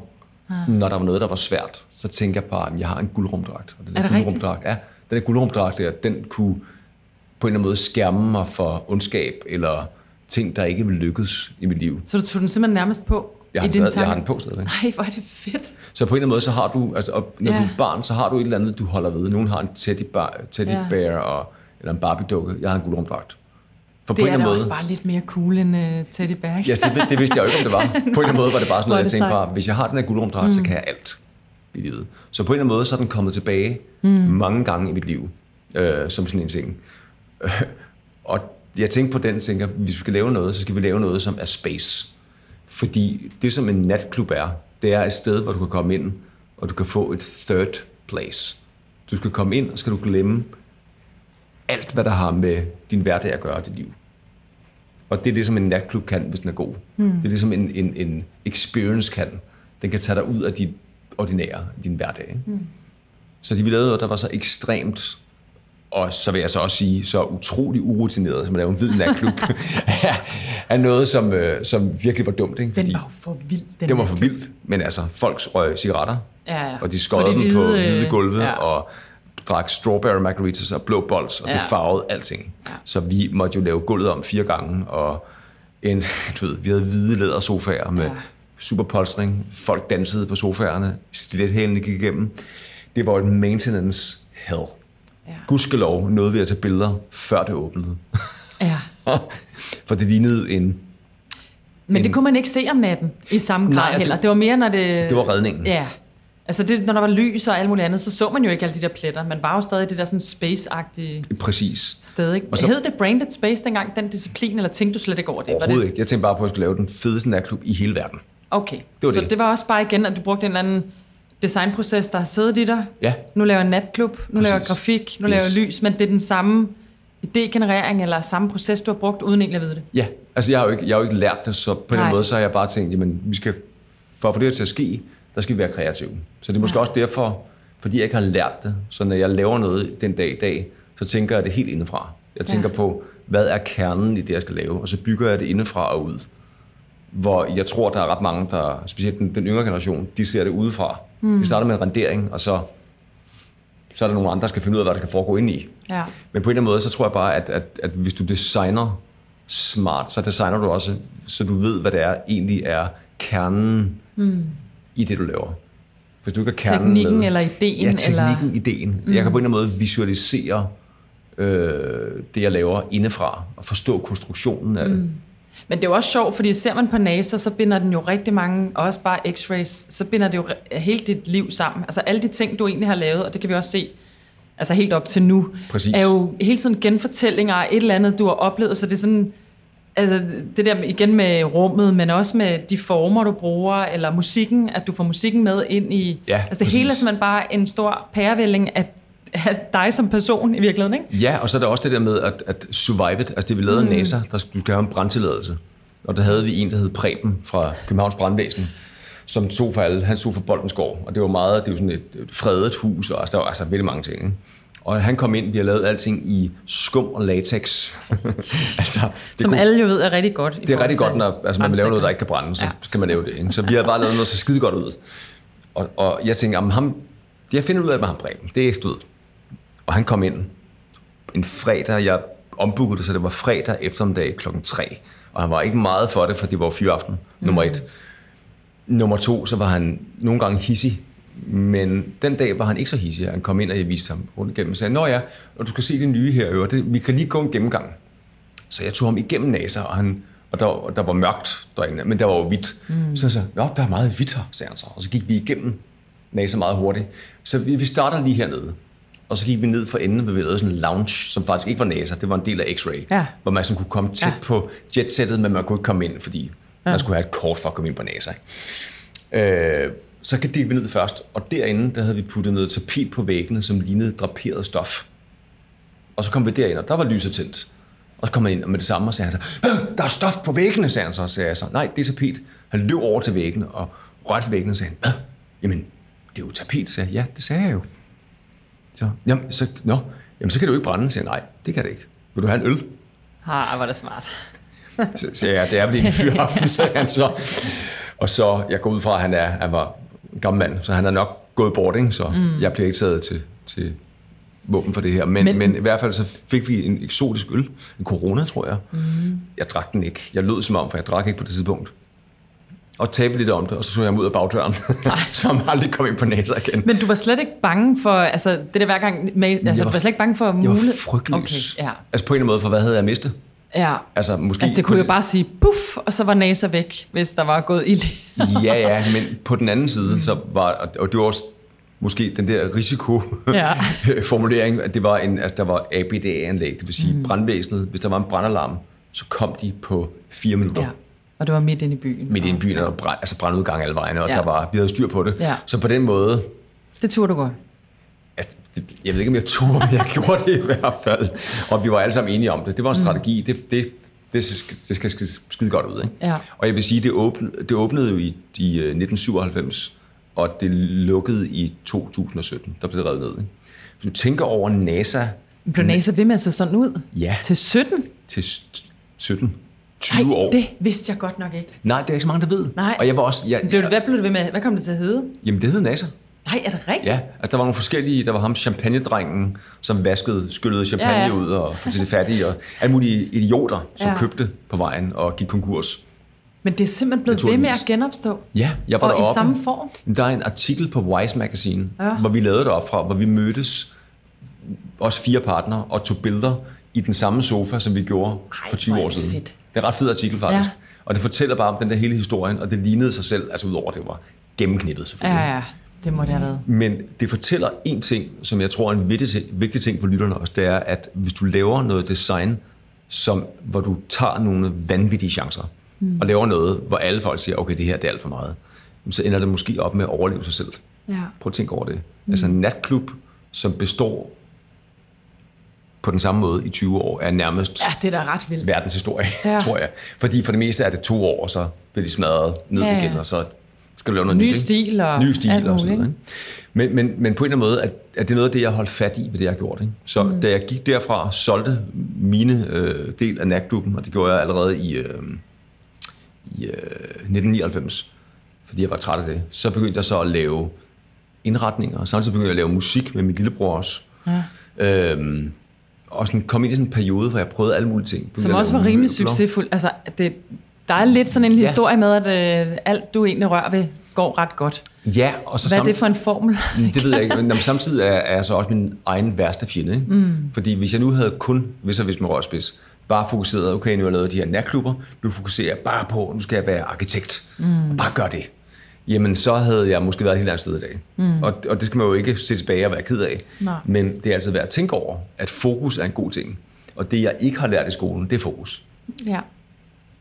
S2: ja. når der var noget, der var svært. Så tænker jeg bare, at jeg har en guldrumdragt. Og
S1: den er det guldrumdragt,
S2: Ja, den der guldrumdragt der, den kunne på en eller anden måde skærme mig for ondskab, eller ting, der ikke vil lykkes i mit liv.
S1: Så du tog den simpelthen nærmest på?
S2: Jeg har,
S1: i din
S2: taget, jeg har den på stadigvæk.
S1: Nej, hvor er det fedt.
S2: Så på en eller anden måde, så har du, altså, og når ja. du er barn, så har du et eller andet, du holder ved. Nogen har en teddy, bar, teddy ja. bear, og, eller en Barbie-dukke. Jeg har en guldrumdragt.
S1: For det på en er måde, også bare lidt mere cool end uh, teddy bear.
S2: ja, det, det vidste jeg jo ikke, om det var. På en eller anden måde var det bare sådan noget, jeg tænkte bare, hvis jeg har den her guldrumdragt, mm. så kan jeg alt i livet. Så på en eller anden måde, så er den kommet tilbage mm. mange gange i mit liv, øh, som sådan en ting. og jeg tænkte på den, tænker, hvis vi skal lave noget, så skal vi lave noget, som er space. Fordi det, som en natklub er, det er et sted, hvor du kan komme ind, og du kan få et third place. Du skal komme ind, og skal du glemme alt, hvad der har med din hverdag at gøre, dit liv. Og det er det, som en natklub kan, hvis den er god. Mm. Det er det, som en, en, en experience kan. Den kan tage dig ud af dit ordinære, din hverdag. Mm. Så de vi lavede noget, der var så ekstremt og så vil jeg så også sige, så utrolig urutineret, som at lave en hvid natklub, er noget, som, øh, som virkelig var dumt. Ikke?
S1: Fordi den var for vild.
S2: Den, den var for vild, men altså, folk røg cigaretter, ja, ja. og de skøjede dem på hvide øh, gulve, ja. og drak strawberry margaritas og blå bols, og ja. det farvede alting. Ja. Så vi måtte jo lave gulvet om fire gange, og en, du ved, vi havde hvide lædersofaer med ja. super polstring. Folk dansede på sofaerne, stilethælene gik igennem. Det var et maintenance hell. Ja. Gudskelov nåede vi at tage billeder, før det åbnede.
S1: Ja.
S2: For det lignede en...
S1: Men en, det kunne man ikke se om natten i samme grad nej, heller. Det, det var mere, når det...
S2: Det var redningen.
S1: Ja. Altså det, når der var lys og alt muligt andet, så så man jo ikke alle de der pletter. Man var jo stadig det der sådan space-agtige
S2: Præcis.
S1: sted. Ikke? Og så, Hed det branded space dengang, den disciplin, eller tænkte du slet ikke over det?
S2: Overhovedet
S1: det?
S2: ikke. Jeg tænkte bare på, at jeg skulle lave den fedeste natklub i hele verden.
S1: Okay, det var så det. det var også bare igen, at du brugte en eller anden designproces, der har siddet i dig.
S2: Ja.
S1: Nu laver jeg natklub, nu Præcis. laver jeg grafik, nu yes. laver jeg lys, men det er den samme idégenerering eller samme proces, du har brugt, uden egentlig at vide det.
S2: Ja, altså jeg har jo ikke, jeg har jo ikke lært det, så på Nej. den måde så har jeg bare tænkt, jamen vi skal, for at få det her til at ske, der skal vi være kreative. Så det er måske ja. også derfor, fordi jeg ikke har lært det, så når jeg laver noget den dag i dag, så tænker jeg det helt indefra. Jeg tænker ja. på, hvad er kernen i det, jeg skal lave, og så bygger jeg det indefra og ud. Hvor jeg tror, der er ret mange, der, specielt den, den yngre generation, de ser det udefra. Mm. De starter med en rendering, og så, så er der nogle andre, der skal finde ud af, hvad der kan foregå ind i.
S1: Ja.
S2: Men på en eller anden måde, så tror jeg bare, at, at, at hvis du designer smart, så designer du også, så du ved, hvad det er, egentlig er kernen mm. i det, du laver. Hvis du ikke er kernen
S1: Teknikken
S2: med,
S1: eller ideen?
S2: Ja, teknikken,
S1: eller...
S2: ideen. Mm. Jeg kan på en eller anden måde visualisere øh, det, jeg laver indefra, og forstå konstruktionen af det. Mm.
S1: Men det er jo også sjovt, fordi ser man på NASA, så binder den jo rigtig mange, og også bare x-rays, så binder det jo hele dit liv sammen. Altså alle de ting, du egentlig har lavet, og det kan vi også se, altså helt op til nu,
S2: Præcis.
S1: er jo hele tiden genfortællinger af et eller andet, du har oplevet, så det er sådan, altså det der igen med rummet, men også med de former, du bruger, eller musikken, at du får musikken med ind i,
S2: ja,
S1: altså det hele er simpelthen bare en stor pærevælling af dig som person i virkeligheden, ikke?
S2: Ja, og så er der også det der med at, at survive it. Altså det vi lavede mm. NASA, der skulle du skal have en brandtilladelse. Og der havde vi en, der hed Preben fra Københavns Brandvæsen, som stod for alle, han stod for Boldensgård, og det var meget, det var sådan et, et fredet hus, og altså, der var altså virkelig mange ting. Ikke? Og han kom ind, vi har lavet alting i skum og latex. altså,
S1: det Som kunne, alle jo ved er rigtig godt.
S2: Det er rigtig godt, når altså, man vil lave noget, der ikke kan brænde, så ja. skal man lave det. Ikke? Så vi har bare lavet noget, så skide godt ud. Og, og jeg tænkte, jamen, ham, jeg finder ud af med ham Preben, det er ikke Og han kom ind en fredag, jeg ombookede det, så det var fredag eftermiddag klokken 3. Og han var ikke meget for det, for det var fyraften, mm. nummer et. Nummer to, så var han nogle gange hissig, men den dag var han ikke så hissig. Han kom ind, og jeg viste ham rundt igennem og sagde, Nå ja, og du skal se det nye her, og det, vi kan lige gå en gennemgang. Så jeg tog ham igennem NASA, og, han, og der, der var mørkt derinde, men der var jo hvidt. Mm. Så jeg sagde, ja, der er meget hvidt her, sagde han så. Og så gik vi igennem NASA meget hurtigt. Så vi, vi starter lige hernede. Og så gik vi ned for enden, vi lavede sådan en lounge, som faktisk ikke var NASA, det var en del af X-Ray, ja. hvor man sådan kunne komme tæt ja. på jetsættet, men man kunne ikke komme ind, fordi ja. man skulle have et kort for at komme ind på NASA. Øh, så gik vi ned først, og derinde, der havde vi puttet noget tapet på væggene, som lignede draperet stof. Og så kom vi derind, og der var lyset tændt. Og så kom han ind, og med det samme, og sagde han så, der er stof på væggene, sagde han så. sagde jeg så, nej, det er tapet. Han løb over til væggene og rørte væggene, og sagde han, jamen, det er jo tapet, sagde jeg. Ja, det sagde jeg jo. Så, jamen, så, nå, jamen, så kan du ikke brænde. Så nej, det kan det ikke. Vil du have en øl?
S1: Ah, var det smart.
S2: så siger jeg, det er vel en fyraften, sagde han så. Og så, jeg går ud fra, at han, er, han var en gammel mand, så han er nok gået bort, ikke? så mm. jeg bliver ikke taget til, til våben for det her. Men, men, men i hvert fald så fik vi en eksotisk øl, en corona, tror jeg. Mm. Jeg drak den ikke. Jeg lød som om, for jeg drak ikke på det tidspunkt og tabe lidt om det, og så tog jeg ham ud af bagdøren, så han aldrig kom ind på NASA igen.
S1: Men du var slet ikke bange for, altså det der hver gang, med, altså, var, du var slet ikke bange for
S2: mulighed? Jeg var frygtløs. Okay, ja. Altså på en eller anden måde, for hvad havde jeg mistet?
S1: Ja,
S2: altså, måske
S1: altså det kunne jo bare sige puff, og så var NASA væk, hvis der var gået ild.
S2: ja, ja, men på den anden side, så var, og det var også måske den der risikoformulering, ja. at det var en, altså, der var ABDA-anlæg, det vil sige mm. brandvæsenet. Hvis der var en brandalarm, så kom de på fire minutter. Ja.
S1: Og det var midt inde i byen.
S2: Midt inde i byen, og der var altså brandudgang alle vegne, og ja. der var, vi havde styr på det. Ja. Så på den måde...
S1: Det turde du godt.
S2: Altså, det, jeg ved ikke, om jeg turde, men jeg gjorde det i hvert fald. Og vi var alle sammen enige om det. Det var en mm. strategi. Det, det, det, skal, det skal skide godt ud. Ikke?
S1: Ja.
S2: Og jeg vil sige, det åbnede, det åbnede jo i, i 1997, øh, og det lukkede i 2017. Der blev det revet ned. Ikke? Hvis du tænker over NASA...
S1: Blev NASA ved med at se sådan ud?
S2: Ja.
S1: Til 17?
S2: Til 17.
S1: 20 Ej, år. det vidste jeg godt nok ikke.
S2: Nej, det er ikke så mange, der ved.
S1: Nej.
S2: Og jeg var også... Jeg,
S1: blev det, hvad blev det ved med? Hvad kom det til at hedde?
S2: Jamen, det hed NASA.
S1: Nej, er det rigtigt?
S2: Ja, altså der var nogle forskellige, der var ham champagne-drengen, som vaskede, skyllede champagne ja, ja. ud og til det fattige, og alle mulige idioter, som ja. købte på vejen og gik konkurs.
S1: Men det er simpelthen blevet ved med at genopstå?
S2: Ja, jeg var
S1: og
S2: deroppe.
S1: i samme form?
S2: Der er en artikel på Wise Magazine, ja. hvor vi lavede det op fra, hvor vi mødtes, os fire partnere, og tog billeder i den samme sofa, som vi gjorde Ej, for 20 år siden. Fedt. Det er en ret fed artikel faktisk. Ja. Og det fortæller bare om den der hele historien, og det lignede sig selv, altså udover det var gennemknippet selvfølgelig.
S1: Ja, ja, det må det have været.
S2: Men det fortæller en ting, som jeg tror er en vigtig ting, vigtig ting for lytterne også, det er, at hvis du laver noget design, som, hvor du tager nogle vanvittige chancer, mm. og laver noget, hvor alle folk siger, okay, det her det er alt for meget, så ender det måske op med at overleve sig selv.
S1: Ja.
S2: Prøv at tænke over det. Mm. Altså en natklub, som består på den samme måde i 20 år, er nærmest
S1: ja, det er da ret vildt.
S2: verdenshistorie, ja. tror jeg. Fordi for det meste er det to år, og så bliver de smadret ned ja, igen, og så skal du lave noget
S1: Ny
S2: nyt.
S1: stil og
S2: Ny stil og sådan noget. Men, men, men på en eller anden måde, at, at det er noget af det, jeg holdt fat i ved det, jeg har gjort. Ikke? Så mm. da jeg gik derfra og solgte mine øh, del af natklubben, og det gjorde jeg allerede i, øh, i øh, 1999, fordi jeg var træt af det, så begyndte jeg så at lave indretninger, og samtidig begyndte jeg at lave musik med min lillebror også. Ja. Øhm, og sådan kom ind i sådan en periode, hvor jeg prøvede alle mulige ting.
S1: Som også var rimelig succesfuld. Altså, det, der er lidt sådan en ja. historie med, at øh, alt du egentlig rører ved, går ret godt.
S2: Ja, og så
S1: Hvad er det for en formel?
S2: Det ved jeg ikke, men samtidig er, er jeg så også min egen værste fjende. Ikke? Mm. Fordi hvis jeg nu havde kun, hvis jeg vidste med rørspids, bare fokuseret, okay, nu har jeg lavet de her natklubber, nu fokuserer jeg bare på, nu skal jeg være arkitekt. Mm. Bare gør det jamen så havde jeg måske været et helt andet sted i dag. Mm. Og, og det skal man jo ikke se tilbage og være ked af. Nej. Men det er altså værd at tænke over, at fokus er en god ting. Og det, jeg ikke har lært i skolen, det er fokus.
S1: Ja.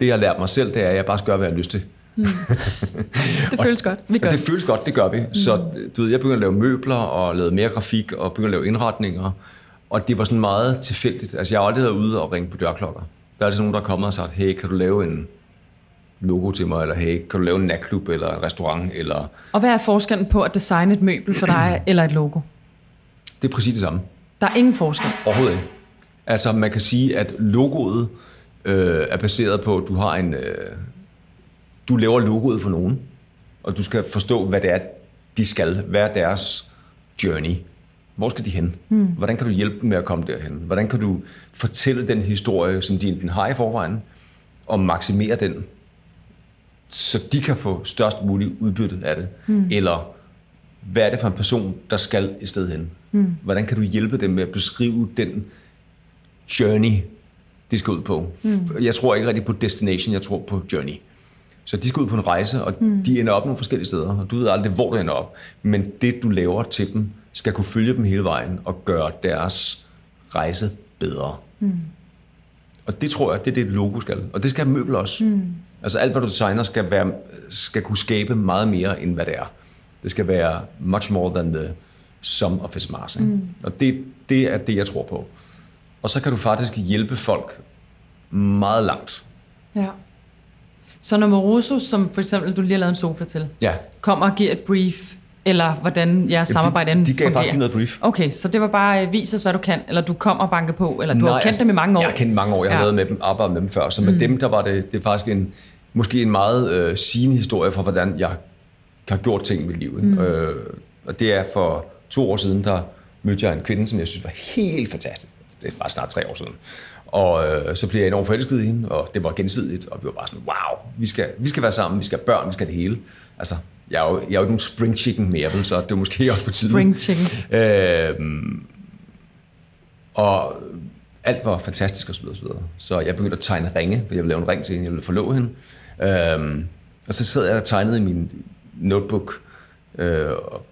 S2: Det, jeg har lært mig selv, det er, at jeg bare skal gøre, hvad jeg har lyst til.
S1: Det føles godt. Vi gør
S2: det
S1: det.
S2: føles godt, det gør vi. Mm. Så du ved, jeg begyndte at lave møbler og lavede mere grafik og begyndte at lave indretninger. Og det var sådan meget tilfældigt. Altså jeg har aldrig været ude og ringe på dørklokker. Der er altid nogen, der er kommet og sagt, hey, kan du lave en logo til mig? Eller hey, kan du lave en natklub eller en restaurant? Eller...
S1: Og hvad er forskellen på at designe et møbel for dig eller et logo?
S2: Det er præcis det samme.
S1: Der er ingen forskel.
S2: Overhovedet ikke. Altså man kan sige, at logoet øh, er baseret på, at du har en... Øh, du laver logoet for nogen, og du skal forstå, hvad det er, de skal. Hvad er deres journey? Hvor skal de hen? Mm. Hvordan kan du hjælpe dem med at komme derhen? Hvordan kan du fortælle den historie, som de enten har i forvejen, og maksimere den, så de kan få størst muligt udbytte af det? Mm. Eller hvad er det for en person, der skal et sted hen? Mm. Hvordan kan du hjælpe dem med at beskrive den journey, de skal ud på? Mm. Jeg tror ikke rigtig på destination, jeg tror på journey. Så de skal ud på en rejse, og mm. de ender op nogle forskellige steder, og du ved aldrig, hvor du ender op. Men det, du laver til dem, skal kunne følge dem hele vejen og gøre deres rejse bedre. Mm. Og det tror jeg, det er det, et logo skal. Og det skal møbler også. Mm. Altså alt, hvad du designer, skal, være, skal kunne skabe meget mere, end hvad det er. Det skal være much more than the sum of its mass. Mm. Og det, det er det, jeg tror på. Og så kan du faktisk hjælpe folk meget langt.
S1: Ja. Så når Moroso, som for eksempel du lige har lavet en sofa til,
S2: Ja,
S1: kommer og giver et brief, eller hvordan jeres samarbejde
S2: de,
S1: end
S2: de gav
S1: fungerer.
S2: faktisk noget brief.
S1: Okay, så det var bare, øh, vis os, hvad du kan, eller du kommer og banker på, eller du har kendt
S2: altså,
S1: dem i mange år.
S2: Jeg har kendt mange år. Jeg har
S1: Ja.
S2: ja. været med dem, arbejdet med dem før. Så med mm. dem, der var det, det er faktisk en, måske en meget øh, sigende historie for, hvordan jeg har gjort ting i mit liv. Mm. Øh, og det er for to år siden, der mødte jeg en kvinde, som jeg synes var helt fantastisk. Det var snart tre år siden. Og øh, så blev jeg enormt forelsket i hende, og det var gensidigt, og vi var bare sådan, wow, vi skal, vi skal være sammen, vi skal have børn, vi skal have det hele. Altså, jeg er jo, jeg er jo ikke nogen spring chicken mere, vel, så det er måske også på tide.
S1: Spring chicken.
S2: Øh, og alt var fantastisk osv. Så, videre. så jeg begyndte at tegne ringe, for jeg ville lave en ring til hende, jeg ville forlove hende. Øhm, og så sad jeg og tegnede i min notebook øh, og,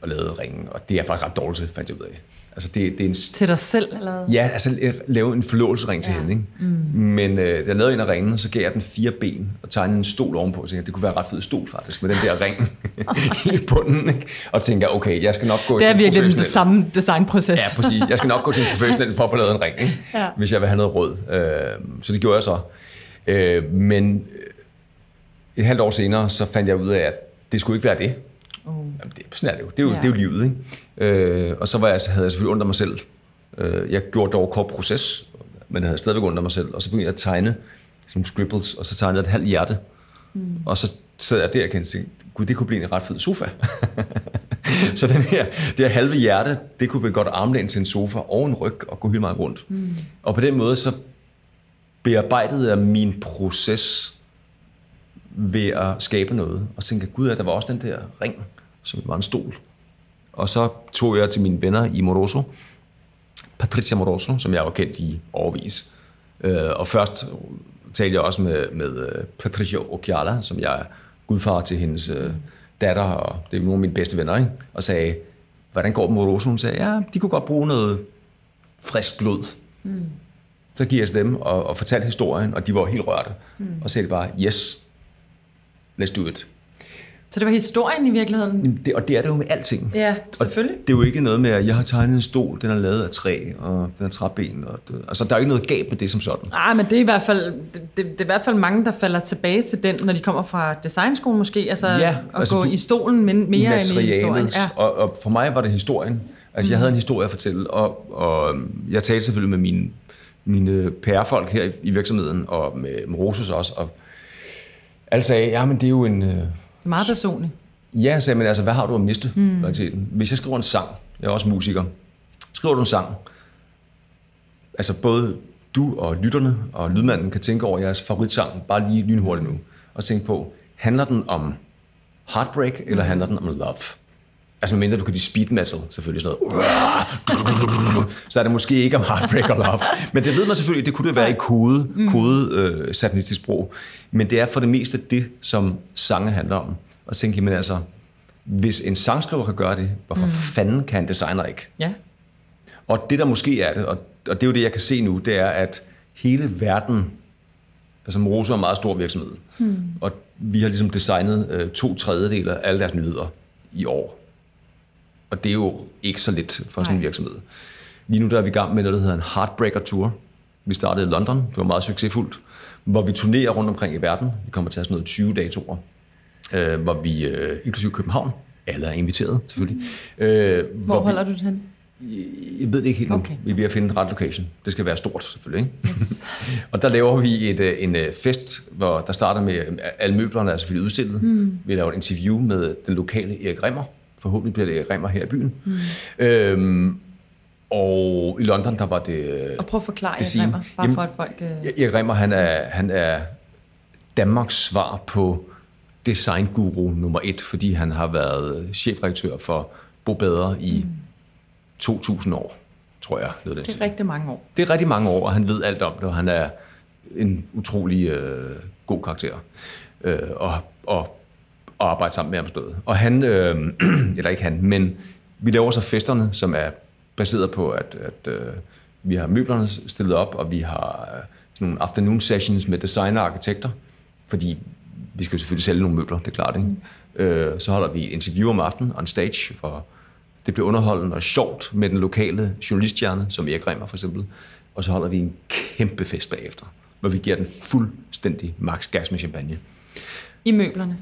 S2: og lavede ringen, og det er jeg faktisk ret dårligt til, fandt jeg ud af. Altså det, det er en,
S1: Til dig selv, eller?
S2: Ja, altså øh, lave en forlovelsesring til
S1: Ja.
S2: hende. Ikke? Mm. Men øh, da jeg lavede en af ringene, så gav jeg den fire ben og tegnede en stol ovenpå. Så jeg, det kunne være ret fed stol faktisk, med den der ring i bunden. Ikke? Og tænkte jeg, okay, jeg skal nok gå
S1: Det er
S2: til
S1: virkelig den samme designproces.
S2: Ja, præcis. Jeg skal nok gå til en professionel for at få lavet en ring, ikke?
S1: Ja.
S2: hvis jeg vil have noget råd. Øh, så det gjorde jeg så. Øh, men øh, et halvt år senere, så fandt jeg ud af, at det skulle ikke være det.
S1: Oh.
S2: Jamen, det, sådan er det jo. Det er jo,
S1: Ja.
S2: det er jo livet. Ikke? Øh, og så var jeg, havde jeg selvfølgelig ondt af mig selv. Øh, jeg gjorde dog kort proces, men jeg havde stadigvæk ondt af mig selv. Og så begyndte jeg at tegne sådan nogle scribbles, og så tegnede jeg et halvt hjerte. Mm. Og så sad jeg der og tænkte, gud, det kunne blive en ret fed sofa. så den her, det her halve hjerte, det kunne blive godt armlæn til en sofa og en ryg og gå hele meget rundt. Mm. Og på den måde, så bearbejdede jeg min proces ved at skabe noget. Og tænkte, gud, at der var også den der ring, som var en stol. Og så tog jeg til mine venner i Moroso, Patricia Moroso, som jeg var kendt i årvis. Øh, og først talte jeg også med, med øh, Patricia Occhiala, som jeg er gudfar til hendes øh, datter, og det er nogle af mine bedste venner, ikke? og sagde, hvordan går det med Moroso? Hun sagde, ja, de kunne godt bruge noget frisk blod. Mm. Så giver jeg dem og, og fortalte historien, og de var helt rørte. Mm. Og sagde de bare, yes, let's do it.
S1: Så det var historien i virkeligheden?
S2: Jamen, Det, og det er det jo med alting.
S1: Ja,
S2: Og
S1: selvfølgelig.
S2: det er jo ikke noget med, at jeg har tegnet en stol, den er lavet af træ, og den er træben. Og det, altså, der er jo ikke noget galt med det som sådan.
S1: Ah, men det er i hvert fald det, det, det er i hvert fald mange der falder tilbage til den, når de kommer fra designskolen måske, altså,
S2: Ja,
S1: at
S2: altså
S1: gå
S2: du-
S1: i stolen men, mere
S2: I
S1: end i historien. Ja.
S2: Og, og for mig var det historien. Altså, mm. jeg havde en historie at fortælle, og, og øhm, jeg talte selvfølgelig med mine, mine PR-folk her i, i virksomheden, og med, med Rosus også, og alle sagde, ja, men det er jo en...
S1: Det er meget personligt.
S2: Ja, jeg sagde, men altså, hvad har du at miste? Mm. Hvis jeg skriver en sang, jeg er også musiker, skriver du en sang, altså både du og lytterne og lydmanden kan tænke over jeres favoritsang, bare lige lynhurtigt nu, og tænke på, handler den om heartbreak, eller handler den om love? Altså mindre du kan lide speed metal, selvfølgelig sådan noget. Så er det måske ikke om heartbreak og love. Men det ved man selvfølgelig, det kunne det være i kode, kode øh, satanistisk sprog. Men det er for det meste det, som sange handler om. Og tænke, jamen altså, hvis en sangskriver kan gøre det, hvorfor mm. fanden kan en designer ikke?
S1: Ja.
S2: Og det, der måske er det, og, og det er jo det, jeg kan se nu, det er, at hele verden Altså Moroso er en meget stor virksomhed, mm. og vi har ligesom designet øh, to tredjedel af alle deres nyheder i år. Og det er jo ikke så lidt for sådan en virksomhed. Lige nu der er vi i gang med noget, der hedder en Heartbreaker Tour. Vi startede i London, det var meget succesfuldt, hvor vi turnerer rundt omkring i verden. Vi kommer til at have sådan noget 20 datorer, øh, hvor vi, øh, inklusive København, alle er inviteret selvfølgelig. Øh,
S1: Hvor
S2: vi,
S1: holder du det hen?
S2: jeg ved det ikke helt nu.
S1: Okay.
S2: Vi er ved at finde et ret location. Det skal være stort, selvfølgelig. Ikke? Yes. og der laver vi et, øh, en øh, fest, hvor der starter med, øh, alle møblerne er selvfølgelig udstillet. Mm. Vi laver et interview med den lokale Erik Remmer. Forhåbentlig bliver det Erik Remmer her i byen. Mm. Øhm, og i London, der var det...
S1: Og prøv at forklare
S2: Det siger-
S1: Remmer, bare
S2: Jamen,
S1: for at folk... Øh...
S2: Erik Remmer, han er, han er Danmarks svar på designguru nummer et, fordi han har været chefredaktør for Bo Bedre i mm. 2000 år, tror jeg. Lød det.
S1: Det er rigtig mange år.
S2: det er rigtig mange år, og han ved alt om det, og han er en utrolig øh, god karakter. Øh, og, og, og arbejde sammen med ham stået. Og han, øh, eller ikke han, men vi laver så festerne, som er baseret på, at, at øh, vi har møblerne stillet op, og vi har øh, sådan nogle afternoon sessions med designer og arkitekter, fordi vi skal jo selvfølgelig sælge nogle møbler, det er klart. Ikke? Øh, så holder vi interview om aftenen on stage, hvor det bliver underholdende og sjovt med den lokale journaliststjerne, som Erik Remmer for eksempel. Og så holder vi en kæmpe fest bagefter, hvor vi giver den fuldstændig max gas med champagne.
S1: I møblerne.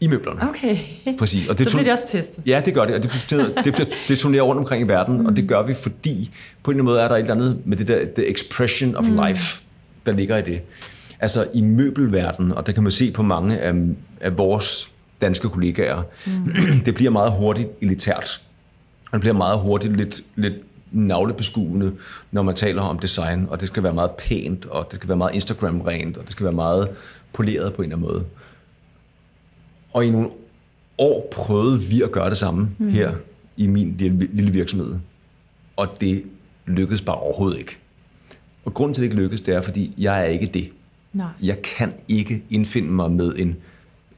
S2: I møblerne.
S1: Okay.
S2: Præcis. Og
S1: Så
S2: tun-
S1: bliver det også testet.
S2: Ja, det gør det, og det, bliver, det, bliver, det turnerer rundt omkring i verden, mm. og det gør vi, fordi på en eller anden måde er der et eller andet med det der the expression of mm. life, der ligger i det. Altså i møbelverdenen, og der kan man se på mange af, af vores danske kollegaer, mm. det bliver meget hurtigt elitært. Det bliver meget hurtigt lidt, lidt navlebeskuende, når man taler om design, og det skal være meget pænt, og det skal være meget Instagram-rent, og det skal være meget poleret på en eller anden måde. Og i nogle år prøvede vi at gøre det samme mm. her i min lille, virksomhed. Og det lykkedes bare overhovedet ikke. Og grunden til, at det ikke lykkedes, det er, fordi jeg er ikke det.
S1: Nej.
S2: Jeg kan ikke indfinde mig med en,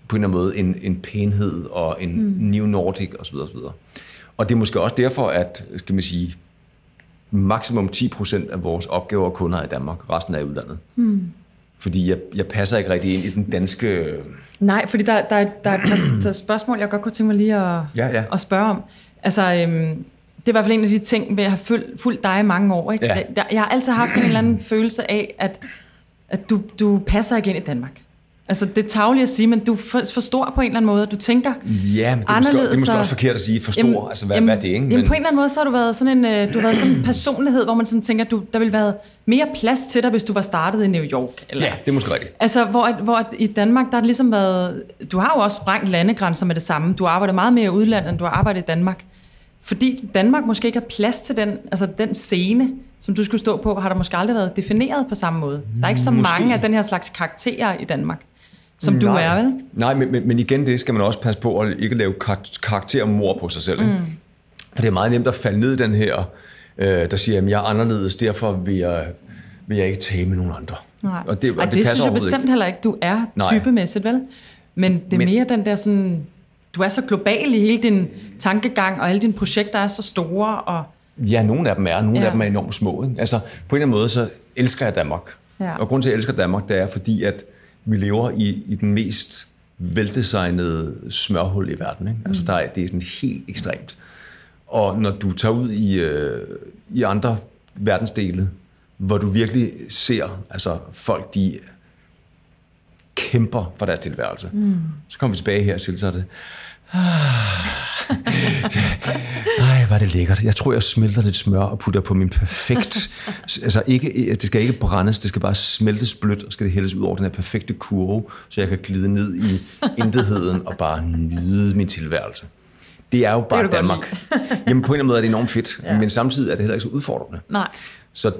S2: på en eller anden måde en, en pænhed og en mm. New Nordic osv. osv. Og det er måske også derfor, at skal man sige, maksimum 10% af vores opgaver og kunder er i Danmark, resten er i udlandet. Mm. Fordi jeg, jeg passer ikke rigtig ind i den danske...
S1: Nej, fordi der, der, er- der er et par spørgsmål, jeg godt kunne tænke mig lige at,
S2: Ja, ja.
S1: at spørge om. Altså, øhm, det er i hvert fald en af de ting, ved at have fulgt, fulgt dig i mange år. Ikke?
S2: Ja.
S1: Jeg, jeg har altid haft sådan en eller anden følelse af, at, at du, du passer ikke ind i Danmark. Altså, det er tageligt at sige, men du er for, stor på en eller anden måde. Du tænker
S2: Ja, men det er, måske, det er måske
S1: og-
S2: også forkert at sige for stor. Jamen, altså, hvad,
S1: jamen,
S2: hvad er det, ikke?
S1: Jamen, på en eller anden måde, så har du været sådan en, øh, du har været sådan en personlighed, hvor man sådan tænker, at du, der ville være mere plads til dig, hvis du var startet i New York. Eller,
S2: Ja, det er måske rigtigt.
S1: Altså, hvor, hvor i Danmark, der har ligesom været... Du har jo også sprængt landegrænser med det samme. Du arbejder meget mere i udlandet, end du har arbejdet i Danmark. Fordi Danmark måske ikke har plads til den, altså den scene, som du skulle stå på, har der måske aldrig været defineret på samme måde. Der er ikke så
S2: Måske.
S1: mange af den her slags karakterer i Danmark, som du
S2: Nej.
S1: er, vel?
S2: Nej, men, men, men igen, det skal man også passe på at ikke lave kar- karaktermor på sig selv. Mm. For det er meget nemt at falde ned i den her, øh, der siger, at jeg er anderledes, derfor vil jeg, vil jeg ikke tage med nogen andre.
S1: Nej.
S2: Og det,
S1: Ej,
S2: og
S1: det, det
S2: passer
S1: synes jeg bestemt
S2: ikke.
S1: heller ikke, du er typemæssigt, vel? Men det er
S2: Men-
S1: mere den der sådan... Du er så global i hele din tankegang, og alle dine projekter er så store, og...
S2: Ja, nogle af dem er, nogle
S1: Ja.
S2: af dem er enormt små. Ikke? Altså, på en eller anden måde, så elsker jeg Danmark.
S1: Ja.
S2: Og grunden til, at jeg elsker Danmark, det er, fordi at vi lever i, i den mest veldesignede smørhul i verden. Ikke? Altså, der er, det er sådan helt ekstremt. Og når du tager ud i, øh, i andre verdensdele, hvor du virkelig ser altså, folk, de kæmper for deres tilværelse. Mm. Så kommer vi tilbage her, og så er det, ej, hvor er det lækkert. Jeg tror, jeg smelter lidt smør og putter på min perfekt... altså, ikke, det skal ikke brændes, det skal bare smeltes blødt, og skal det hældes ud over den her perfekte kurve, så jeg kan glide ned i intetheden og bare nyde min tilværelse. Det er jo bare
S1: godt
S2: Danmark. Jamen, på en eller anden måde er det enormt fedt,
S1: Ja.
S2: ja. men samtidig er det heller ikke så udfordrende.
S1: Nej.
S2: Så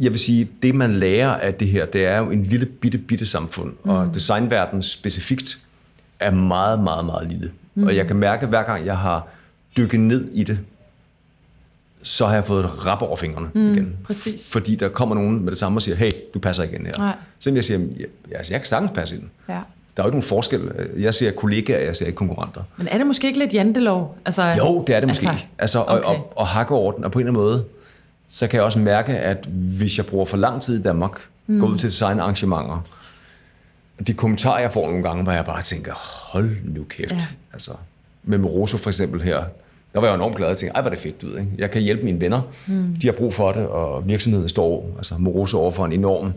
S2: jeg vil sige, det man lærer af det her, det er jo en lille bitte, bitte samfund, mm. og designverdenen specifikt er meget, meget, meget lille. Mm. Og jeg kan mærke, at hver gang jeg har dykket ned i det, så har jeg fået et rap over fingrene mm, igen.
S1: præcis.
S2: Fordi der kommer nogen med det samme og siger, hey, du passer ikke ind her.
S1: Nej.
S2: Selvom jeg siger, ja, altså, jeg kan sagtens passe ind.
S1: Ja.
S2: Der er jo ikke nogen forskel. Jeg ser kollegaer, jeg ser ikke konkurrenter.
S1: Men er det måske ikke lidt jantelov? Altså,
S2: Jo, det er det måske.
S1: Altså,
S2: Altså, og,
S1: okay.
S2: og, og hakke over den, og på en eller anden måde, så kan jeg også mærke, at hvis jeg bruger for lang tid i Danmark, mm. går ud til designarrangementer. De kommentarer, jeg får nogle gange, hvor jeg bare tænker, hold nu kæft. Ja. Altså, med Moroso for eksempel her, der var jeg enormt glad og tænkte, ej, hvor er det fedt, du ved, ikke? Jeg kan hjælpe mine venner, mm. de har brug for det, og virksomheden står, altså Moroso over for en enorm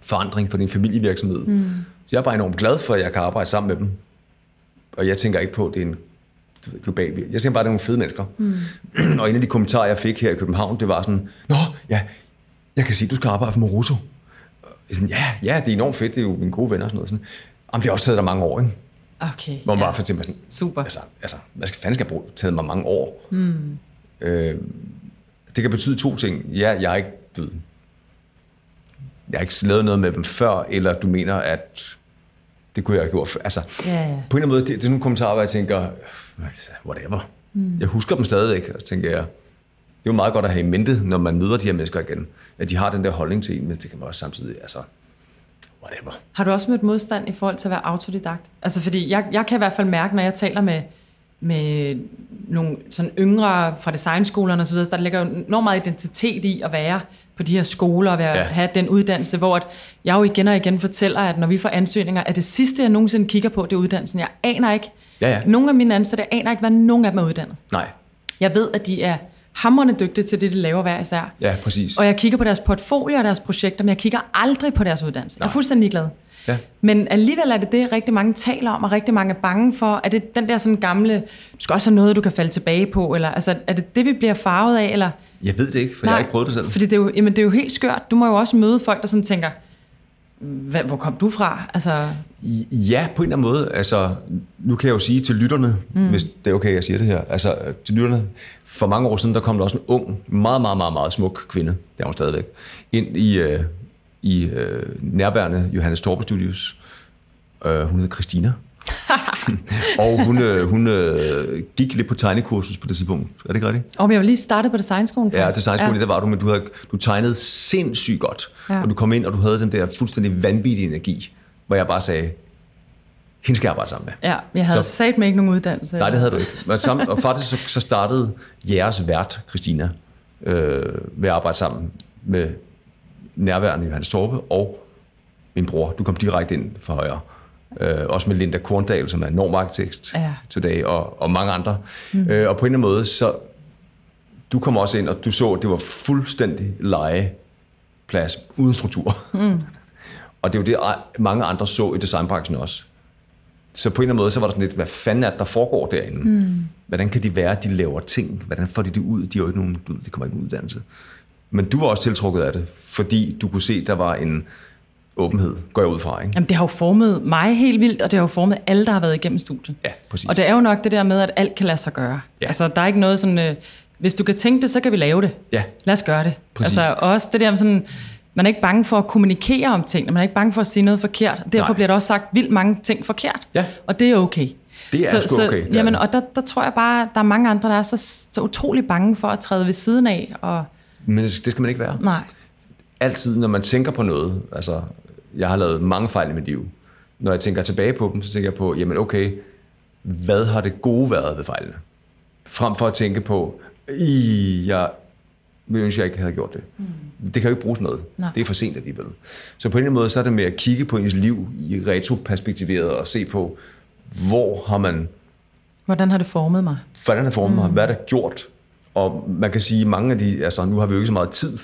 S2: forandring for din familievirksomhed. Mm. Så jeg er bare enormt glad for, at jeg kan arbejde sammen med dem. Og jeg tænker ikke på, at det er en global Jeg tænker bare, at det er nogle fede mennesker. Mm. og en af de kommentarer, jeg fik her i København, det var sådan, Nå, ja, jeg kan sige, du skal arbejde for Moroso. Sådan, ja, ja, det er enormt fedt, det er jo mine gode venner og sådan noget. Sådan, Jamen, det har også taget dig mange år, ikke?
S1: Okay.
S2: Hvor man ja. bare for eksempel sådan,
S1: Super.
S2: Altså, altså, hvad skal, fanden skal jeg bruge? taget mig mange år. Mm. Øh, det kan betyde to ting. Ja, jeg er ikke, ved, jeg har ikke lavet noget med dem før, eller du mener, at det kunne jeg have gjort. Altså, ja, ja. på en eller anden måde, det, det er sådan nogle kommentarer, hvor jeg tænker, altså, whatever. Mm. Jeg husker dem stadig, og så tænker jeg, jo meget godt at have i mente, når man møder de her mennesker igen, at de har den der holdning til en, men det kan man også samtidig, altså, whatever.
S1: Har du også mødt modstand i forhold til at være autodidakt? Altså, fordi jeg, jeg kan i hvert fald mærke, når jeg taler med, med nogle sådan yngre fra designskolerne osv., der ligger jo enormt meget identitet i at være på de her skoler og være, ja. have den uddannelse, hvor at jeg jo igen og igen fortæller, at når vi får ansøgninger, er det sidste, jeg nogensinde kigger på, det er uddannelsen. Jeg aner ikke, ja, ja. nogle af mine ansatte aner ikke, hvad nogen af dem er uddannet.
S2: Nej.
S1: Jeg ved, at de er hammerende dygtige til det, de laver hver især.
S2: Ja, præcis.
S1: Og jeg kigger på deres portfolio og deres projekter, men jeg kigger aldrig på deres uddannelse. Nej. Jeg er fuldstændig glad. Ja. Men alligevel er det det, rigtig mange taler om, og rigtig mange er bange for. Er det den der sådan gamle, du skal også have noget, du kan falde tilbage på, eller altså, er det det, vi bliver farvet af, eller...
S2: Jeg ved det ikke, for Nej, jeg har ikke prøvet det selv.
S1: Fordi det er, jo, jamen, det er jo helt skørt. Du må jo også møde folk, der sådan tænker, hvad, hvor kom du fra? Altså...
S2: Ja, på en eller anden måde. Altså, nu kan jeg jo sige til lytterne, mm. hvis det er okay, jeg siger det her. Altså, til lytterne, for mange år siden, der kom der også en ung, meget, meget, meget, meget smuk kvinde, det er hun stadigvæk, ind i, øh, i øh, nærværende Johannes Torpe Studios. Øh, hun hedder Christina. og hun, øh, hun øh, gik lidt på tegnekursus på det tidspunkt. Er det ikke rigtigt?
S1: Og jeg var lige startet på designskolen.
S2: Ja, designskolen, ja. der var du, men du, havde, du tegnede sindssygt godt. Ja. Og du kom ind, og du havde den der fuldstændig vanvittige energi, hvor jeg bare sagde, hende skal jeg arbejde sammen
S1: med. Ja, jeg havde så, sat mig ikke nogen uddannelse.
S2: Nej, det havde du ikke. Men sammen, og faktisk så, så startede jeres vært, Christina, øh, ved at arbejde sammen med nærværende Johannes Torpe og min bror. Du kom direkte ind for højre. Øh, også med Linda Korndal, som er normarkitekt ja. today, og, og mange andre. Mm. Øh, og på en eller anden måde, så du kom også ind, og du så, at det var fuldstændig legeplads, uden struktur. Mm. og det er jo det, mange andre så i designbranchen også. Så på en eller anden måde, så var der sådan lidt, hvad fanden er det, der foregår derinde? Mm. Hvordan kan de være, at de laver ting? Hvordan får de det ud? De har jo ikke nogen, de kommer ikke en uddannelse. Men du var også tiltrukket af det, fordi du kunne se, der var en åbenhed, går jeg ud fra. Ikke?
S1: Jamen, det har jo formet mig helt vildt, og det har jo formet alle, der har været igennem studiet.
S2: Ja, præcis.
S1: Og det er jo nok det der med, at alt kan lade sig gøre. Ja. Altså, der er ikke noget sådan, øh, hvis du kan tænke det, så kan vi lave det.
S2: Ja.
S1: Lad os gøre det.
S2: Præcis.
S1: Altså, også det der med sådan, man er ikke bange for at kommunikere om ting, man er ikke bange for at sige noget forkert. Derfor Nej. bliver der også sagt vildt mange ting forkert.
S2: Ja.
S1: Og det er okay.
S2: Det er så, sgu okay.
S1: Så, jamen, og der, der tror jeg bare, der er mange andre, der er så, så utrolig bange for at træde ved siden af. Og...
S2: Men det skal man ikke være.
S1: Nej.
S2: Altid, når man tænker på noget, altså jeg har lavet mange fejl i mit liv. Når jeg tænker tilbage på dem, så tænker jeg på, jamen okay, hvad har det gode været ved fejlene? Frem for at tænke på, i jeg vil ønske, jeg ikke havde gjort det. Mm. Det kan jo ikke bruges noget. Nej. Det er for sent alligevel. Så på en eller anden måde, så er det med at kigge på ens liv i retroperspektiveret og se på, hvor har man...
S1: Hvordan har det formet mig?
S2: Hvordan har det formet mm. mig? Hvad er der gjort? Og man kan sige, mange af de... Altså, nu har vi jo ikke så meget tid,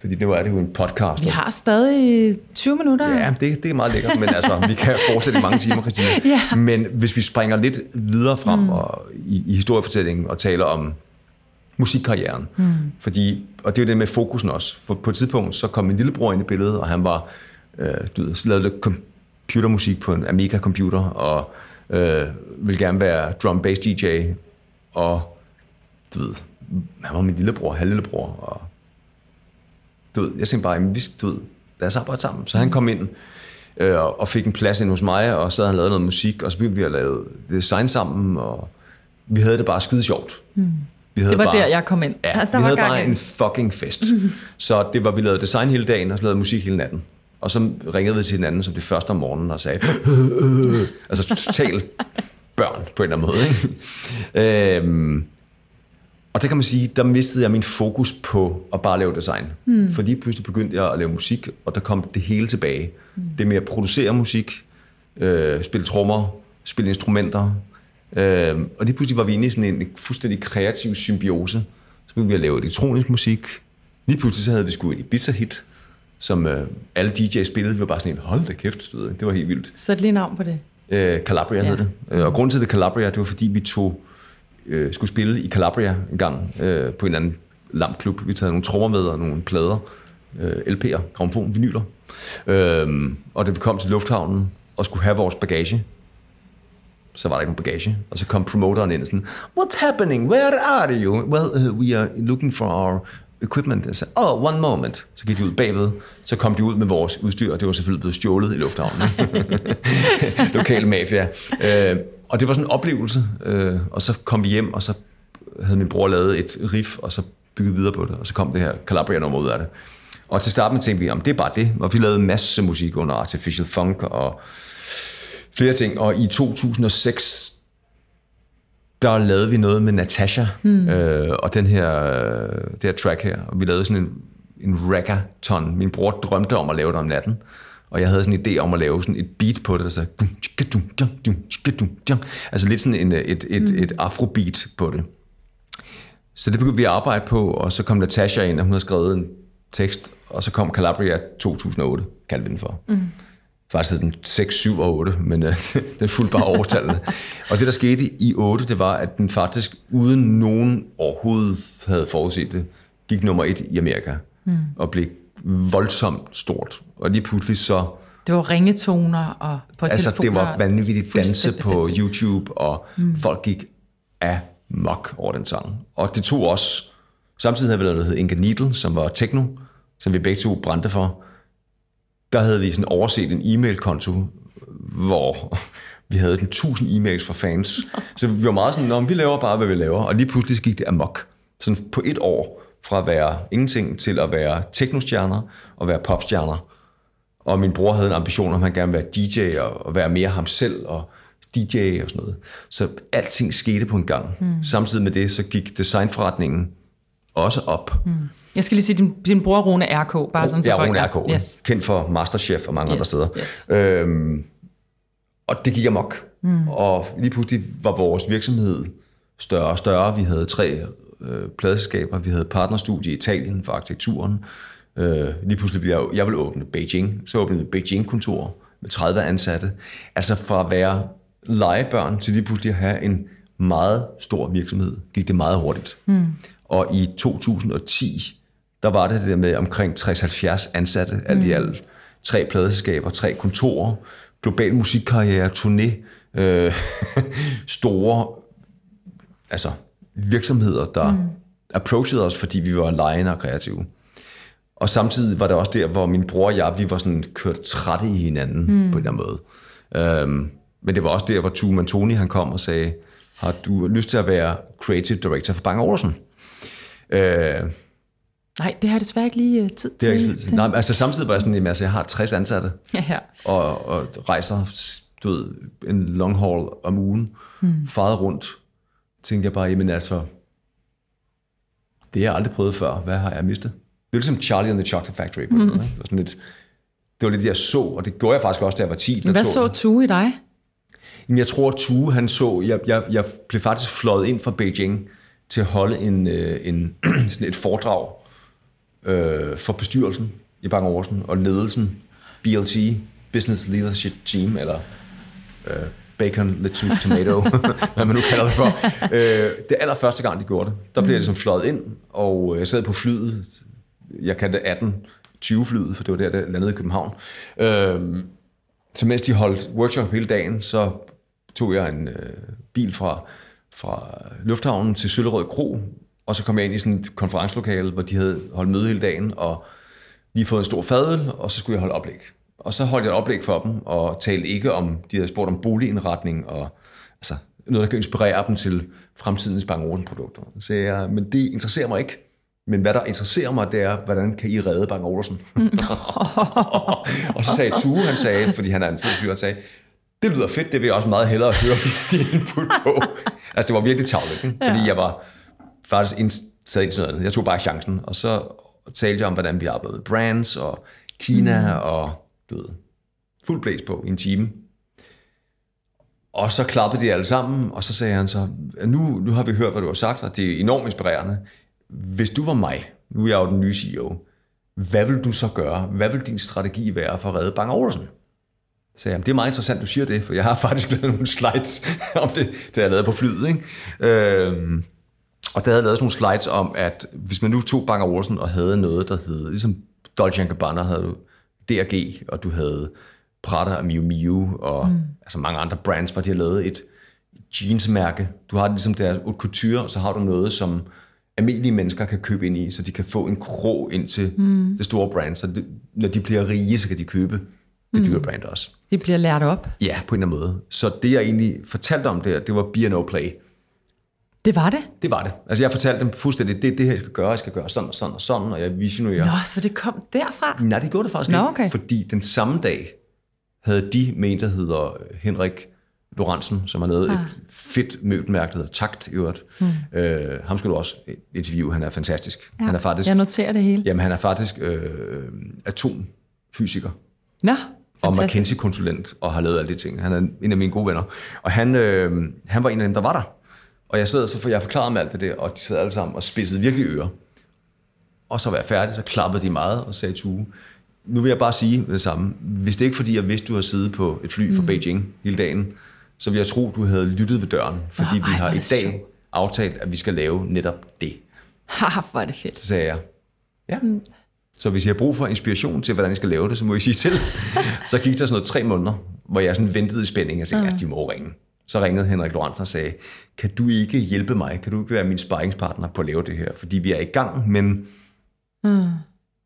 S2: fordi nu er det jo en podcast.
S1: Vi har stadig 20 minutter.
S2: Ja, det, det er meget lækkert, men altså, vi kan fortsætte i mange timer, Christine. ja. Men hvis vi springer lidt videre frem mm. og, i, i historiefortællingen og taler om musikkarrieren, mm. fordi, og det er jo det med fokusen også, for på et tidspunkt, så kom min lillebror ind i billedet, og han var, øh, du ved, lavede computermusik på en Amiga computer, og øh, ville gerne være drum bass DJ, og du ved, han var min lillebror, halvlillebror, og du ved, jeg tænkte bare, jamen, vi, du ved, lad os arbejde sammen. Så han mm. kom ind øh, og fik en plads ind hos mig, og så havde han lavet noget musik, og så begyndte vi at lave design sammen, og vi havde det bare skide sjovt. Mm.
S1: Vi havde det var bare, der, jeg kom ind.
S2: Ja, der vi var havde bare ind. en fucking fest. Så det var, vi lavede design hele dagen, og så lavede musik hele natten. Og så ringede vi til hinanden som det første om morgenen og sagde, altså totalt børn på en eller anden måde. Ikke? øhm, Og det kan man sige, der mistede jeg min fokus på at bare lave design. Mm. Fordi pludselig begyndte jeg at lave musik, og der kom det hele tilbage. Mm. Det med at producere musik, øh, spille trommer, spille instrumenter. Øh, og lige pludselig var vi inde i sådan en fuldstændig kreativ symbiose. Så begyndte vi at lave elektronisk musik. Lige pludselig så havde vi sgu et Ibiza-hit, som øh, alle DJ's spillede. Vi var bare sådan en, hold da kæft, det var helt vildt.
S1: Sæt lige navn på det.
S2: Øh, Calabria ja. hed det. Øh, og grunden til det Calabria, det var fordi vi tog, øh, skulle spille i Calabria en gang øh, på en anden lam klub. Vi taget nogle trommer med og nogle plader, øh, LP'er, gramofon, vinyler. Øh, og da vi kom til lufthavnen og skulle have vores bagage, så var der ikke nogen bagage. Og så kom promoteren ind og sådan, What's happening? Where are you? Well, uh, we are looking for our equipment. Jeg sagde, oh, one moment. Så gik de ud bagved, så kom de ud med vores udstyr, og det var selvfølgelig blevet stjålet i lufthavnen. Lokal mafia. Øh, og det var sådan en oplevelse, øh, og så kom vi hjem, og så havde min bror lavet et riff, og så bygget videre på det, og så kom det her Calabria-nummer ud af det. Og til starten tænkte vi, om det er bare det, og vi lavede masse musik under Artificial Funk og flere ting, og i 2006, der lavede vi noget med Natasha, mm. øh, og den her, det her track her, og vi lavede sådan en, en reggaeton. Min bror drømte om at lave det om natten, og jeg havde sådan en idé om at lave sådan et beat på det, der sagde, altså lidt sådan en, et, et, mm. et afrobeat på det. Så det begyndte vi at arbejde på, og så kom Natasha ind, og hun havde skrevet en tekst, og så kom Calabria 2008, kaldte vi den for. Mm faktisk den 6, 7 og 8, men øh, den fulgte bare overtallene. og det, der skete i 8, det var, at den faktisk, uden nogen overhovedet havde forudset det, gik nummer 1 i Amerika, mm. og blev voldsomt stort. Og lige pludselig så...
S1: Det var ringetoner og på
S2: Altså, det var vanvittigt danse på YouTube, og mm. folk gik af mok over den sang. Og det tog også... Samtidig havde vi noget, der hed Inga Needle, som var techno, som vi begge to brændte for der havde vi sådan overset en e-mail-konto, hvor vi havde den 1000 e-mails fra fans. Så vi var meget sådan, vi laver bare, hvad vi laver. Og lige pludselig gik det amok. Sådan på et år, fra at være ingenting til at være teknostjerner og være popstjerner. Og min bror havde en ambition om, at han gerne ville være DJ og, og være mere ham selv og DJ og sådan noget. Så alting skete på en gang. Mm. Samtidig med det, så gik designforretningen også op. Mm.
S1: Jeg skal lige sige, din, din bror Rune RK, bare sådan
S2: så Ja, Rune RK, yes. kendt for Masterchef og mange yes, andre steder. Yes. Øhm, og det gik amok. Mm. Og lige pludselig var vores virksomhed større og større. Vi havde tre øh, pladeskaber, vi havde partnerstudie i Italien for arkitekturen. Øh, lige pludselig ville jeg, jeg ville åbne Beijing, så åbnede Beijing-kontor med 30 ansatte. Altså fra at være legebørn til lige pludselig at have en meget stor virksomhed, gik det meget hurtigt. Mm. Og i 2010 der var det det der med omkring 60-70 ansatte, mm. alt i mm. alt. Tre pladeskaber, tre kontorer, global musikkarriere, turné, øh, store altså, virksomheder, der mm. approachede os, fordi vi var lejende og kreative. Og samtidig var det også der, hvor min bror og jeg, vi var sådan kørt trætte i hinanden mm. på en eller anden måde. Øhm, men det var også der, hvor Tue Tony han kom og sagde, har du lyst til at være creative director for Bang Olufsen? Øh,
S1: Nej, det har jeg desværre ikke lige uh, tid
S2: det til. Ikke tid. Nej, altså samtidig var jeg sådan, at altså, jeg har 60 ansatte,
S1: ja, ja.
S2: Og, og rejser du ved, en long haul om ugen, mm. faret rundt, tænkte jeg bare, jamen altså, det har jeg aldrig prøvet før, hvad har jeg mistet? Det er ligesom Charlie and the Chocolate Factory. Mm. Det, var sådan lidt, det var lidt, jeg så, og det gjorde jeg faktisk også, da jeg var 10.
S1: Hvad så Tue i dig?
S2: Jamen, jeg tror, Tue, han så, jeg, jeg, jeg blev faktisk fløjet ind fra Beijing til at holde en, øh, en, sådan et foredrag øh, for bestyrelsen i Bang Olufsen og ledelsen, BLT, Business Leadership Team, eller øh, Bacon, Lettuce, Tomato, hvad man nu kalder det for. Øh, det allerførste gang, de gjorde det, der blev mm. jeg ligesom fløjet ind, og jeg sad på flyet, jeg kaldte 18 20 flyet, for det var der, der landede i København. Øh, så mens de holdt workshop hele dagen, så tog jeg en øh, bil fra, fra lufthavnen til Søllerød Kro, og så kom jeg ind i sådan et konferencelokale, hvor de havde holdt møde hele dagen, og lige fået en stor fadøl, og så skulle jeg holde oplæg. Og så holdt jeg et oplæg for dem, og talte ikke om, de havde spurgt om boligindretning, og altså, noget, der kan inspirere dem til fremtidens Bang produkter. Så jeg, men det interesserer mig ikke. Men hvad der interesserer mig, det er, hvordan kan I redde Bang Olufsen? og så sagde Tue, han sagde, fordi han er en fed fyr, han sagde, det lyder fedt, det vil jeg også meget hellere høre din input på. altså, det var virkelig tavligt, ikke? fordi jeg var faktisk ind, taget ind til noget andet. Jeg tog bare chancen, og så talte jeg om, hvordan vi arbejdede brands og Kina, mm. og du ved, fuld blæs på i en time. Og så klappede de alle sammen, og så sagde han så, nu, nu har vi hørt, hvad du har sagt, og det er enormt inspirerende. Hvis du var mig, nu er jeg jo den nye CEO, hvad vil du så gøre? Hvad vil din strategi være for at redde Bang Olsen? Så sagde jeg, det er meget interessant, du siger det, for jeg har faktisk lavet nogle slides om det, det jeg lavet på flyet. Ikke? Øhm, og der havde jeg lavet sådan nogle slides om, at hvis man nu tog Bang Olsen og havde noget, der hed, ligesom Dolce Gabbana havde du DRG, og du havde Prada og Miu Miu, og mm. altså mange andre brands, hvor de har lavet et jeansmærke. Du har ligesom deres haute couture, og så har du noget, som almindelige mennesker kan købe ind i, så de kan få en krog ind til mm. det store brand. Så det, når de bliver rige, så kan de købe det dyre mm. brand også.
S1: De bliver lært op.
S2: Ja, på en eller anden måde. Så det, jeg egentlig fortalte om det, det var B&O Play.
S1: Det var det?
S2: Det var det. Altså jeg fortalte dem fuldstændig, det er det her, jeg skal gøre. Jeg skal gøre sådan og sådan og sådan, og jeg visionerer.
S1: Nå, så det kom derfra?
S2: Nej, det gjorde det faktisk
S1: Nå,
S2: ikke.
S1: okay.
S2: Fordi den samme dag havde de med en, der hedder Henrik Lorentzen, som har lavet ah. et fedt møbelmærke, der hedder Takt i øvrigt. Mm. Øh, ham skal du også interviewe, han er fantastisk.
S1: Ja,
S2: han er faktisk,
S1: jeg noterer det hele.
S2: Jamen, han er faktisk øh, atomfysiker
S1: Nå,
S2: og. McKinsey-konsulent og har lavet alle de ting. Han er en af mine gode venner. Og han, øh, han var en af dem, der var der. Og jeg sad så for jeg forklarede dem alt det der, og de sad alle sammen og spidsede virkelig ører. Og så var jeg færdig, så klappede de meget og sagde til Uge, nu vil jeg bare sige det samme. Hvis det ikke fordi, jeg vidste, du har siddet på et fly fra mm. Beijing hele dagen, så vil jeg tro, du havde lyttet ved døren. Fordi
S1: Nå,
S2: vi har i dag
S1: sjovt.
S2: aftalt, at vi skal lave netop det.
S1: Haha, hvor er det fedt.
S2: Så sagde jeg, ja. Så hvis jeg har brug for inspiration til, hvordan jeg skal lave det, så må I sige til. så gik der sådan noget tre måneder, hvor jeg sådan ventede i spænding og sagde, at de må ringe. Så ringede Henrik Lorentzen og sagde, kan du ikke hjælpe mig? Kan du ikke være min sparringspartner på at lave det her? Fordi vi er i gang, men
S1: Mm.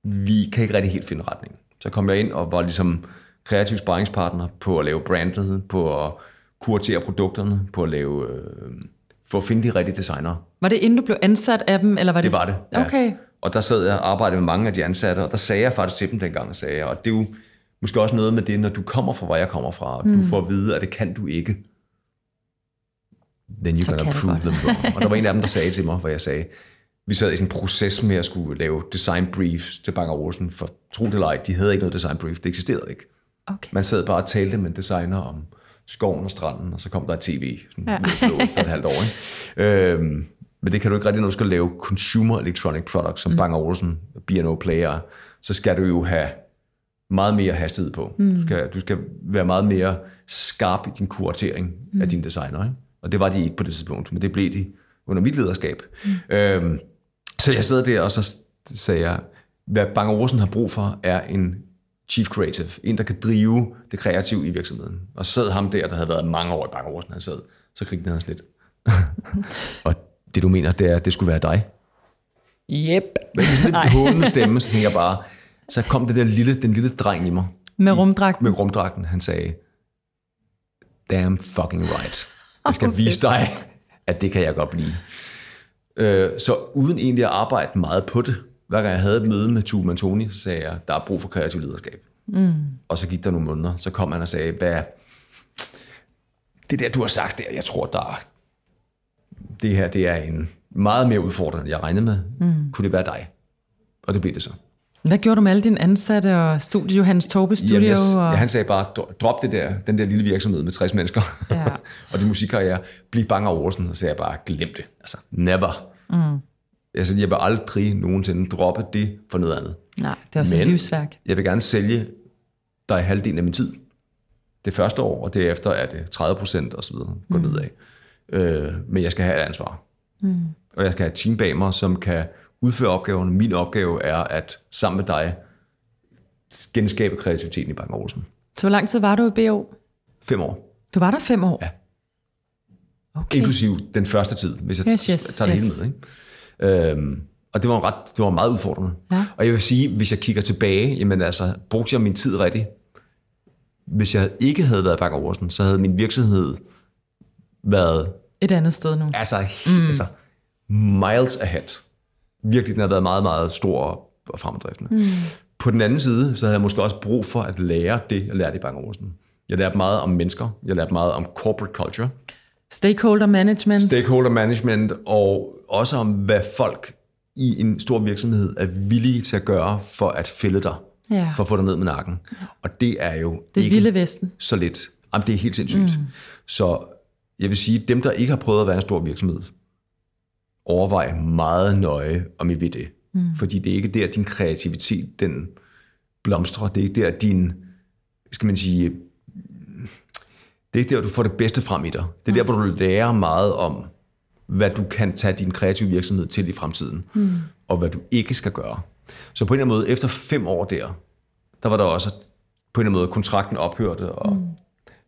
S2: vi kan ikke rigtig helt finde retning. Så kom jeg ind og var ligesom kreativ sparringspartner på at lave brandet, på at kuratere produkterne, på at lave, øh, for at finde de rigtige designere.
S1: Var det inden du blev ansat af dem, eller var det?
S2: Det var det. ja.
S1: Okay.
S2: Og der sad jeg og arbejdede med mange af de ansatte, og der sagde jeg faktisk til dem dengang, sagde jeg, og det er jo måske også noget med det, når du kommer fra, hvor jeg kommer fra, og mm. du får at vide, at det kan du ikke, then you're gonna prove them wrong. Og der var en af dem, der sagde til mig, hvor jeg sagde, vi sad i sådan en proces med at skulle lave design briefs til Bang Olsen, for tro det eller ej, de havde ikke noget design brief, det eksisterede ikke.
S1: okay.
S2: Man sad bare og talte med en designer om skoven og stranden, og så kom der et tv sådan,
S1: Ja.
S2: ja. for et halvt år. Ikke? Øhm, men det kan du ikke rigtig, når du skal lave consumer electronic products, som mm. Bang Olufsen, B&O Player, så skal du jo have meget mere hastighed på. Mm. Du, skal, du skal være meget mere skarp i din kuratering mm. af dine designer. Ikke? Og det var de ikke på det tidspunkt, men det blev de under mit lederskab. Mm. Øhm, så jeg sad der, og så sagde jeg, hvad Bang Olufsen har brug for, er en chief creative. En, der kan drive det kreative i virksomheden. Og så sad ham der, der havde været mange år i Bang Olufsen, han sad, så grinte han lidt. og det du mener, det er, at det skulle være dig.
S1: Yep.
S2: Men det sådan lidt hånende stemme, så tænker jeg bare, så kom det der lille, den lille dreng i mig,
S1: Med rumdragten.
S2: med rumdragten, han sagde, damn fucking right. Jeg skal vise dig, at det kan jeg godt blive. Øh, så uden egentlig at arbejde meget på det, hver gang jeg havde et møde med Tue Mantoni, så sagde jeg, der er brug for kreativ lederskab. Mm. Og så gik der nogle måneder, så kom han og sagde, hvad det der, du har sagt der, jeg tror, der er, det her, det er en meget mere udfordrende, end jeg regnede med. Mm. Kunne det være dig? Og det blev det så.
S1: Hvad gjorde du med alle dine ansatte og studie, Johannes Torbe Studio?
S2: Jamen, jeg,
S1: og...
S2: ja, han sagde bare, "Dro- drop det der, den der lille virksomhed med 60 mennesker,
S1: Ja.
S2: og det musikkarriere, bliv bange over sådan, og så sagde jeg bare, glem det. Altså, never. Mm. Altså, jeg vil aldrig nogensinde droppe det for noget andet.
S1: Nej, det er også et
S2: Men-
S1: livsværk.
S2: Jeg vil gerne sælge dig halvdelen af min tid. Det første år, og derefter er det 30 procent og så videre, går mm. nedad. Øh, men jeg skal have et ansvar. Mm. Og jeg skal have et team bag mig, som kan udføre opgaverne. Min opgave er at sammen med dig genskabe kreativiteten i Bang Olsen.
S1: Så hvor lang tid var du i BO?
S2: Fem år.
S1: Du var der fem år?
S2: Ja.
S1: Okay.
S2: Inklusiv den første tid, hvis jeg
S1: Yes,
S2: yes, tager det
S1: yes.
S2: hele med. Ikke? Øhm, og det var, en ret, det var meget udfordrende.
S1: Ja.
S2: Og jeg vil sige, hvis jeg kigger tilbage, jamen altså, brugte jeg min tid rigtigt. Hvis jeg ikke havde været Bang Olsen, så havde min virksomhed været
S1: Et andet sted nu.
S2: altså, mm. altså miles ahead. Virkelig, den har været meget, meget stor og fremadriftende. Mm. På den anden side, så havde jeg måske også brug for at lære det, jeg lærte i Bang Olsen. Jeg lærte meget om mennesker. Jeg lærte meget om corporate culture.
S1: Stakeholder management.
S2: stakeholder management og også om, hvad folk i en stor virksomhed er villige til at gøre for at fælde dig.
S1: Ja.
S2: For at få dig ned med nakken. Og det er jo
S1: Det
S2: ikke
S1: vilde vesten.
S2: så lidt. Jamen, det er helt sindssygt. Mm. Så jeg vil sige, dem, der ikke har prøvet at være en stor virksomhed, overvej meget nøje, om I vil det. Mm. Fordi det er ikke der, din kreativitet, den blomstrer. Det er ikke der, din, skal man sige, det er ikke der, du får det bedste frem i dig. Det er der, hvor du lærer meget om, hvad du kan tage din kreative virksomhed til i fremtiden, mm. og hvad du ikke skal gøre. Så på en eller anden måde, efter fem år der, der var der også på en eller anden måde, kontrakten ophørte, og mm.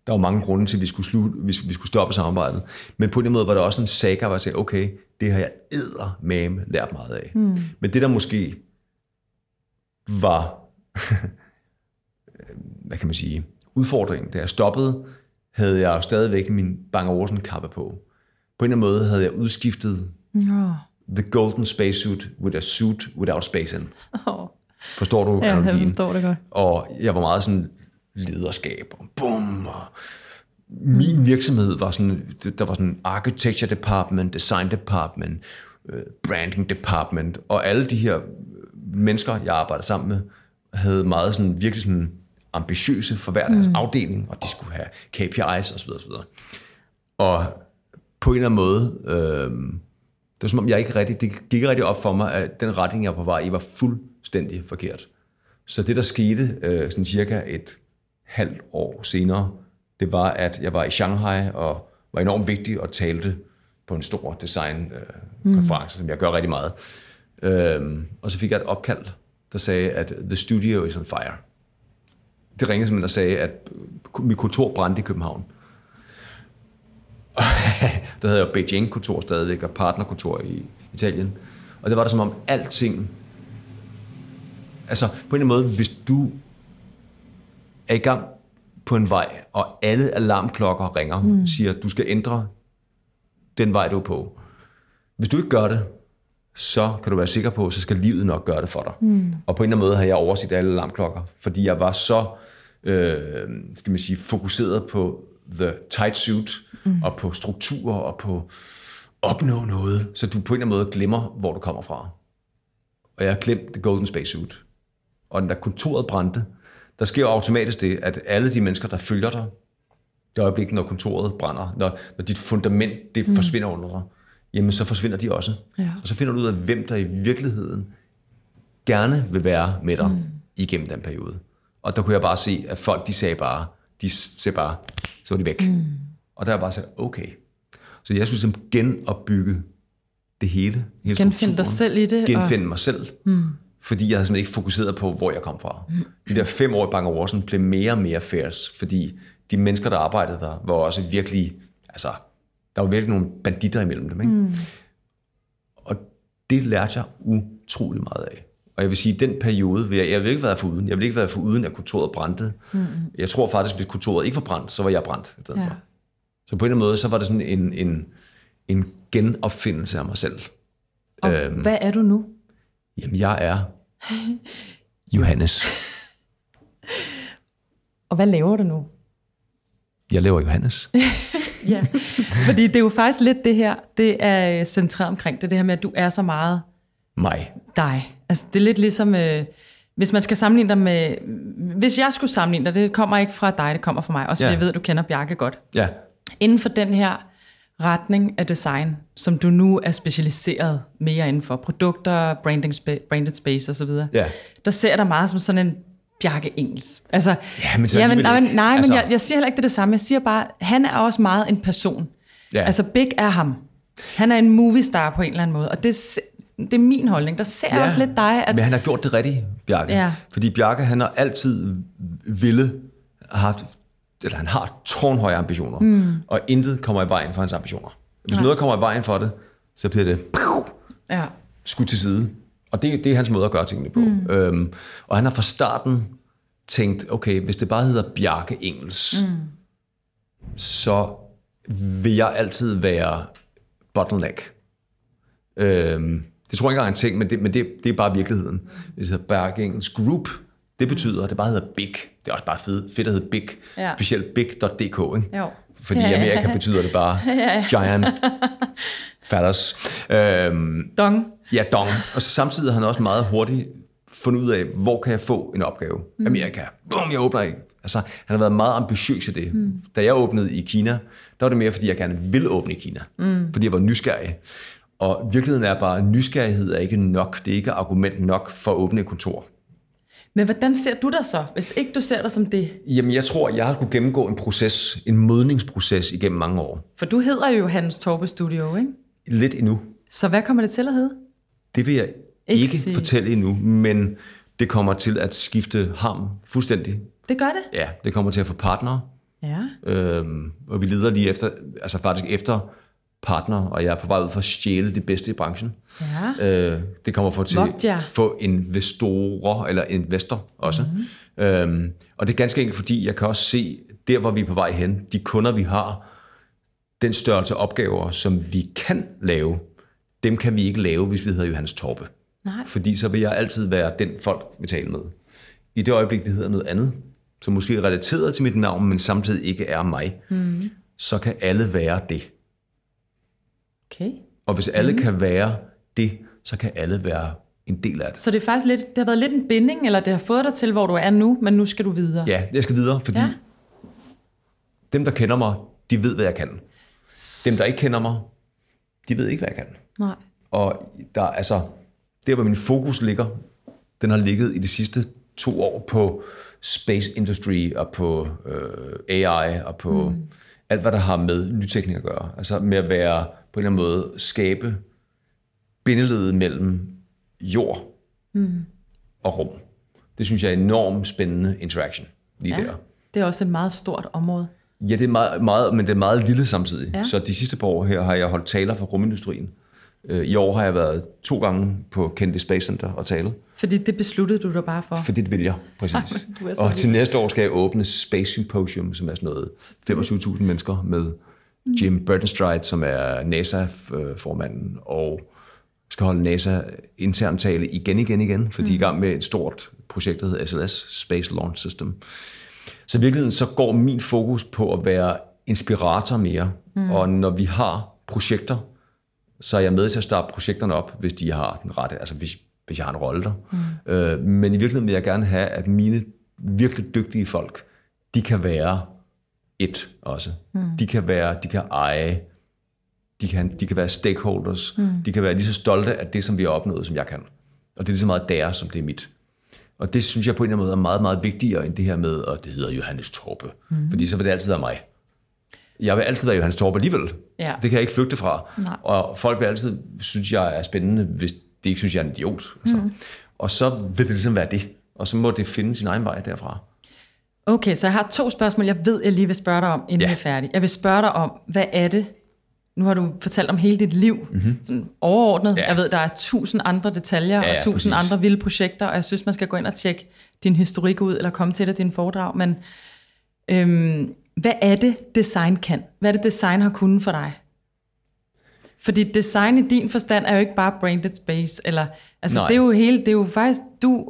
S2: Der var mange grunde til, at vi skulle, slutte, vi, vi skulle stoppe samarbejdet. Men på en eller anden måde var der også en saga, hvor jeg sagde, okay, det har jeg æder med lært meget af. Mm. Men det der måske var, hvad kan man sige, udfordringen, da jeg stoppede, havde jeg stadigvæk min Bang Olsen kappe på. På en eller anden måde havde jeg udskiftet
S1: Nå.
S2: the golden spacesuit with a suit without space in.
S1: Oh.
S2: Forstår du
S1: Ja, jeg
S2: analogien?
S1: forstår det godt.
S2: Og jeg var meget sådan lederskab, og bum, og min virksomhed var sådan, der var sådan architecture department, design department, øh, branding department, og alle de her mennesker, jeg arbejdede sammen med, havde meget sådan, virkelig sådan ambitiøse for hver deres mm. afdeling, og de skulle have KPIs osv. osv. Og på en eller anden måde, øh, det var som om jeg ikke rigtig, det gik ikke rigtig op for mig, at den retning, jeg var på vej i, var fuldstændig forkert. Så det, der skete øh, sådan cirka et halvt år senere, det var, at jeg var i Shanghai og var enormt vigtig og talte på en stor designkonference, mm. som jeg gør rigtig meget. Øhm, og så fik jeg et opkald, der sagde, at the studio is on fire. Det ringede simpelthen og sagde, at mit kontor brændte i København. der havde jeg Beijing-kontor stadigvæk, og partnerkontor i Italien. Og det var der som om alting... Altså, på en eller anden måde, hvis du er i gang på en vej, og alle alarmklokker ringer, mm. siger, at du skal ændre den vej, du er på. Hvis du ikke gør det, så kan du være sikker på, så skal livet nok gøre det for dig. Mm. Og på en eller anden måde har jeg overset alle alarmklokker, fordi jeg var så, øh, skal man sige, fokuseret på the tight suit, mm. og på strukturer, og på opnå noget, så du på en eller anden måde glemmer, hvor du kommer fra. Og jeg har glemt the golden space suit. Og den der kontoret brændte, der sker jo automatisk det, at alle de mennesker, der følger dig, det øjeblik, når kontoret brænder, når, når dit fundament det mm. forsvinder under dig, jamen så forsvinder de også.
S1: Ja.
S2: Og så finder du ud af, hvem der i virkeligheden gerne vil være med dig mm. igennem den periode. Og der kunne jeg bare se, at folk, de sagde bare, de sagde bare, så var de væk. Mm. Og der var jeg bare sagt, okay. Så jeg synes, at genopbygge det hele. hele
S1: Genfinde dig selv i det.
S2: Genfinde og... mig selv. Mm. Fordi jeg havde simpelthen ikke fokuseret på, hvor jeg kom fra. De der fem år i Bang Olufsen blev mere og mere fairs, fordi de mennesker, der arbejdede der, var også virkelig, altså, der var virkelig nogle banditter imellem dem. Ikke? Mm. Og det lærte jeg utrolig meget af. Og jeg vil sige, den periode, vil jeg, jeg vil ikke være for uden. Jeg vil ikke være for uden, at kontoret brændte. Mm. Jeg tror faktisk, hvis kontoret ikke var brændt, så var jeg brændt. Ja. Så på en eller anden måde, så var det sådan en, en, en genopfindelse af mig selv.
S1: Og øhm, hvad er du nu?
S2: Jamen, jeg er Johannes.
S1: Og hvad laver du nu?
S2: Jeg laver Johannes.
S1: ja, fordi det er jo faktisk lidt det her, det er centreret omkring det, det her med, at du er så meget
S2: mig.
S1: Dig. Altså, det er lidt ligesom, øh, hvis man skal sammenligne dig med, hvis jeg skulle sammenligne dig, det kommer ikke fra dig, det kommer fra mig, også fordi
S2: Ja.
S1: jeg ved, at du kender Bjarke godt.
S2: Ja.
S1: Inden for den her retning af design, som du nu er specialiseret mere inden for, produkter, branding, spa- branded space osv.,
S2: Ja.
S1: der ser jeg dig meget som sådan en Bjarke Engels. Altså,
S2: Ja, men så
S1: ja, men,
S2: alligevel
S1: nej, men,
S2: ikke.
S1: nej,
S2: Altså-
S1: men jeg, jeg siger heller ikke det, det samme. Jeg siger bare, han er også meget en person.
S2: Ja.
S1: Altså, Big er ham. Han er en movie star på en eller anden måde, og det, det er min holdning. Der ser jeg også lidt dig, at
S2: Men han har gjort det rigtigt, Bjarke.
S1: Ja.
S2: Fordi Bjarke, han har altid ville have haft, eller han har tårnhøje ambitioner, mm. og intet kommer i vejen for hans ambitioner. Hvis noget kommer i vejen for det, så bliver det
S1: ja,
S2: skudt til side. Og det, det er hans måde at gøre tingene på. Mm. Øhm, og han har fra starten tænkt, okay, hvis det bare hedder Bjarke Engels, mm. så vil jeg altid være bottleneck. Øhm, det tror jeg ikke engang er en ting, men det, men det, det er bare virkeligheden. Hvis det hedder Bjarke Engels Group, det betyder, at det bare hedder Big. Det er også bare fedt, fedt at hedde Big.
S1: Ja.
S2: Specielt big.dk, ikke?
S1: jo.
S2: Fordi i Amerika betyder det bare giant phallus. Øhm,
S1: Dong.
S2: Ja, dong. Og så samtidig har han også meget hurtigt fundet ud af, hvor kan jeg få en opgave? Mm. Amerika. Bum, jeg åbner ikke. Altså, han har været meget ambitiøs i det. Mm. Da jeg åbnede i Kina, der var det mere, fordi jeg gerne ville åbne i Kina. Mm. Fordi jeg var nysgerrig. Og virkeligheden er bare, at nysgerrighed er ikke nok. Det er ikke argument nok for at åbne et kontor.
S1: Men hvordan ser du dig så, hvis ikke du ser dig som det?
S2: Jamen, jeg tror, jeg har skulle gennemgå en proces, en modningsproces igennem mange år.
S1: For du hedder jo Hans Torpe Studio, ikke?
S2: Lidt endnu.
S1: Så hvad kommer det til at hedde?
S2: Det vil jeg ikke, ikke sige. fortælle endnu, men det kommer til at skifte ham fuldstændig.
S1: Det gør det?
S2: Ja, det kommer til at få partnere.
S1: Ja.
S2: Øhm, og vi leder lige efter, altså faktisk efter partner, og jeg er på vej ud for at stjæle det bedste i branchen.
S1: Ja.
S2: Øh, det kommer for til
S1: Vogt jer.
S2: få investorer, eller investor også. Mm-hmm. Øhm, og det er ganske enkelt, fordi jeg kan også se, der hvor vi er på vej hen, de kunder vi har, den størrelse opgaver, som vi kan lave, dem kan vi ikke lave, hvis vi hedder Johannes Torpe.
S1: Nej.
S2: Fordi så vil jeg altid være den folk, vi taler med. I det øjeblik, vi hedder noget andet, som måske er relateret til mit navn, men samtidig ikke er mig, mm. så kan alle være det.
S1: Okay.
S2: Og hvis alle mm. kan være det, så kan alle være en del af det.
S1: Så det er faktisk lidt, det har været lidt en binding, eller det har fået dig til, hvor du er nu, men nu skal du videre.
S2: Ja, jeg skal videre, fordi
S1: Ja.
S2: dem, der kender mig, de ved, hvad jeg kan. Dem, der ikke kender mig, de ved ikke, hvad jeg kan.
S1: Nej.
S2: Og der, altså, der, hvor min fokus ligger, den har ligget i de sidste to år på space industry og på øh, AI og på mm. alt, hvad der har med nyteknik at gøre. Altså med at være på en eller anden måde skabe bindeledet mellem jord mm. og rum. Det synes jeg er enormt spændende interaction lige
S1: Ja.
S2: der.
S1: Det er også et meget stort område.
S2: Ja, det er meget, meget, men det er meget lille samtidig.
S1: Ja.
S2: Så de sidste par år her har jeg holdt taler for rumindustrien. Øh, I år har jeg været to gange på Kennedy Space Center og tale,
S1: Fordi det besluttede du dig bare for.
S2: for det vil jeg, præcis. Og til næste år skal jeg åbne Space Symposium, som er sådan noget 25.000 mennesker med Jim Burdenstride, som er NASA-formanden, og skal holde NASA intern tale igen, igen, igen, for de er i gang med et stort projekt, der hedder SLS, Space Launch System. Så i virkeligheden så går min fokus på at være inspirator mere, mm. og når vi har projekter, så er jeg med til at starte projekterne op, hvis de har den rette, altså hvis, hvis jeg har en rolle der. Mm. Øh, men i virkeligheden vil jeg gerne have, at mine virkelig dygtige folk, de kan være et også. Mm. De kan være, de kan eje, de kan, de kan være stakeholders, mm. de kan være lige så stolte af det, som vi har opnået, som jeg kan. Og det er lige så meget deres, som det er mit. Og det synes jeg på en eller anden måde er meget, meget vigtigere end det her med, at det hedder Johannes Torpe. Mm. Fordi så vil det altid være mig. Jeg vil altid være Johannes Torpe alligevel.
S1: Ja.
S2: Det kan jeg ikke flygte fra.
S1: Nej.
S2: Og folk vil altid synes, jeg er spændende, hvis de ikke synes, jeg er en idiot. Altså. Mm. Og så vil det ligesom være det. Og så må det finde sin egen vej derfra.
S1: Okay, så jeg har to spørgsmål, jeg ved, jeg lige vil spørge dig om, inden
S2: Ja.
S1: vi er færdige. Jeg vil spørge dig om, hvad er det? Nu har du fortalt om hele dit liv, mm-hmm. sådan overordnet.
S2: Ja.
S1: Jeg ved, der er tusind andre detaljer
S2: Ja,
S1: og tusind
S2: præcis.
S1: andre vilde projekter, og jeg synes, man skal gå ind og tjekke din historik ud, eller komme til det din foredrag. Men øhm, hvad er det, design kan? Hvad er det, design har kunnet for dig? Fordi design i din forstand er jo ikke bare branded space, eller, altså
S2: Nej.
S1: det er jo hele, det er jo faktisk, du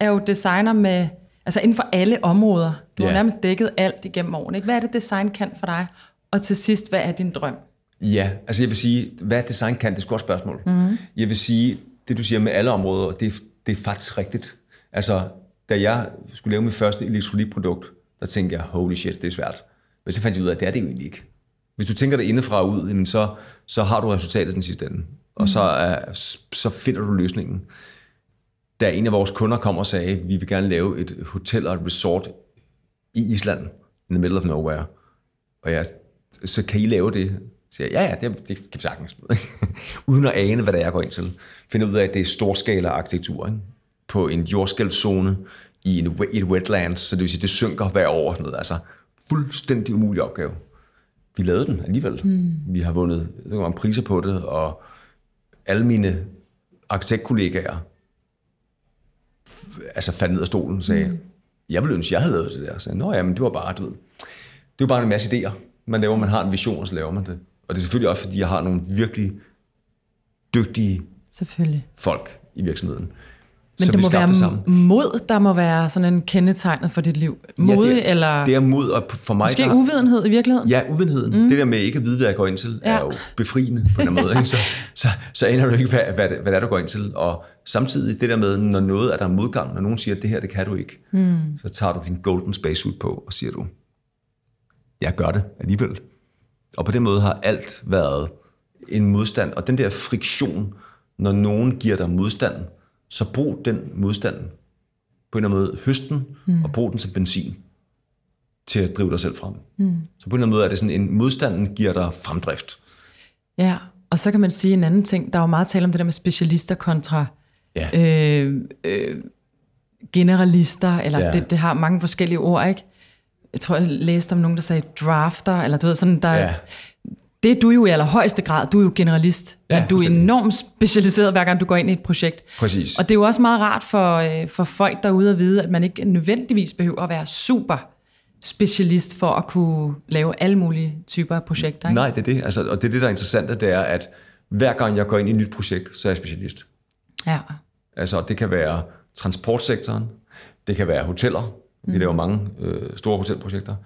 S1: er jo designer med, altså inden for alle områder. Du har
S2: Ja.
S1: nærmest dækket alt igennem årene. Ikke? Hvad er det, design kan for dig? Og til sidst, hvad er din drøm?
S2: Ja, altså jeg vil sige, hvad design kan, det er et godt spørgsmål. Mm-hmm. Jeg vil sige, det du siger med alle områder, det, det er faktisk rigtigt. Altså, da jeg skulle lave mit første elektronikprodukt, der tænkte jeg, holy shit, det er svært. Men så fandt jeg ud af, at det er det jo egentlig ikke. Hvis du tænker det indefra og ud, jamen så, så har du resultatet den sidste ende. Og så, er, så finder du løsningen. Da en af vores kunder kom og sagde, vi vil gerne lave et hotel og et resort i Island, in the middle of nowhere. Og jeg, så kan I lave det? Så siger jeg, ja, ja, det, det kan vi sagtens. Uden at ane, hvad det er, jeg går ind til. Finder ud af, at det er storskala arkitektur, ikke? på en jordskælvzone i, en, et wetlands, så det vil sige, det synker hver år. noget. Altså, fuldstændig umulig opgave. Vi lavede den alligevel. Mm. Vi har vundet der var priser på det, og alle mine arkitektkollegaer altså faldt ned af stolen og sagde, mm. jeg ville ønske, jeg havde lavet det der. Så jeg, Nå ja, men det var bare, du ved, det var bare en masse idéer. Man laver, man har en vision, og så laver man det. Og det er selvfølgelig også, fordi jeg har nogle virkelig dygtige
S1: Selvfølgelig.
S2: folk i virksomheden.
S1: Men
S2: Så
S1: det må være
S2: sammen.
S1: mod, der må være sådan en kendetegnet for dit liv. Modig
S2: det,
S1: eller
S2: Det er mod, og for mig...
S1: måske
S2: der,
S1: uvidenhed i virkeligheden?
S2: Ja, uvidenheden. Mm. Det der med ikke at vide, hvad jeg går ind til, ja. er
S1: Ja.
S2: jo befriende på en eller anden måde. Ikke? Så, så, så aner du ikke, hvad, hvad, hvad det er, du går ind til. Og samtidig det der med, når noget er der er modgang, når nogen siger, at det her, det kan du ikke, mm. så tager du din golden spacesuit på, og siger du, jeg gør det alligevel. Og på den måde har alt været en modstand. Og den der friktion, når nogen giver dig modstand, så brug den modstand på en eller anden måde høsten, mm. og brug den som benzin til at drive dig selv frem. Mm. Så på en eller anden måde er det sådan, en modstanden giver dig fremdrift.
S1: Ja, og så kan man sige en anden ting. Der er jo meget tale om det der med specialister kontra
S2: Ja.
S1: øh, øh, generalister, eller
S2: Ja.
S1: det, det har mange forskellige ord, ikke? Jeg tror, jeg læste om nogen, der sagde drafter, eller du ved, sådan, der,
S2: Ja.
S1: Det er du jo i allerhøjeste grad, du er jo generalist,
S2: Ja,
S1: men du er enormt specialiseret, hver gang du går ind i et projekt.
S2: Præcis.
S1: Og det er jo også meget rart for, øh, for folk derude at vide, at man ikke nødvendigvis behøver at være super specialist for at kunne lave alle mulige typer af projekter. Ikke?
S2: Nej, det er det. Altså, og det er det, der er interessant, det er, at hver gang jeg går ind i et nyt projekt, så er jeg specialist.
S1: Ja.
S2: Altså, det kan være transportsektoren, det kan være hoteller, vi laver mange øh, store hotelprojekter,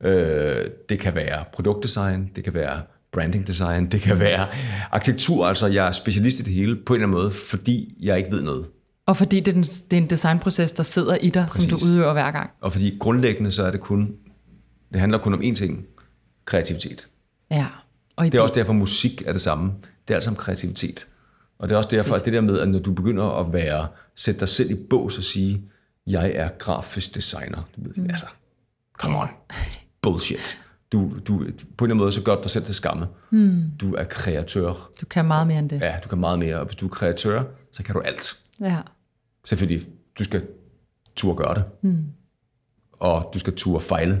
S2: øh, det kan være produktdesign, det kan være branding design, det kan være arkitektur, altså jeg er specialist i det hele på en eller anden måde, fordi jeg ikke ved noget.
S1: Og fordi det er, den, det er en designproces, der sidder i dig, Præcis. som du udøver hver gang.
S2: Og fordi grundlæggende så er det kun, det handler kun om én ting, kreativitet.
S1: Ja. Og
S2: Det er også derfor, musik er det samme. Det er altså om kreativitet. Og det er også derfor, at det der med, at når du begynder at være, sætte dig selv i bås og sige, jeg er grafisk designer. Du ved, mm. altså, come on. Bullshit. Du, du, på en eller anden måde, så gør du dig selv til skamme. Mm. Du er kreatør.
S1: Du kan meget mere end det.
S2: Ja, du kan meget mere. Og hvis du er kreatør, så kan du alt.
S1: Ja.
S2: Selvfølgelig, du skal turde gøre det. Mm. Og du skal turde fejle.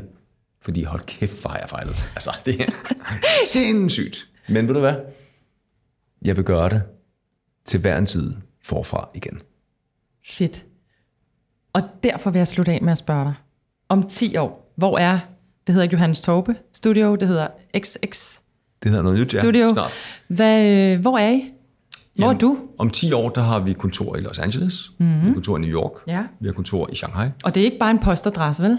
S2: Fordi hold kæft, hvor har jeg fejlet. Altså, det er sindssygt. Men ved du hvad? Jeg vil gøre det til hver en tid forfra igen.
S1: Fedt. Og derfor vil jeg slutte af med at spørge dig. Om 10 år, hvor er, det hedder ikke Johannes Torpe Studio, det hedder XX
S2: Det hedder noget nyt, ja.
S1: Studio.
S2: Snart.
S1: Hvad, øh, hvor er I? Hvor er du?
S2: Om 10 år, der har vi kontor i Los Angeles. Mm-hmm. Vi har kontor i New York.
S1: Ja.
S2: Vi har kontor i Shanghai.
S1: Og det er ikke bare en postadresse, vel?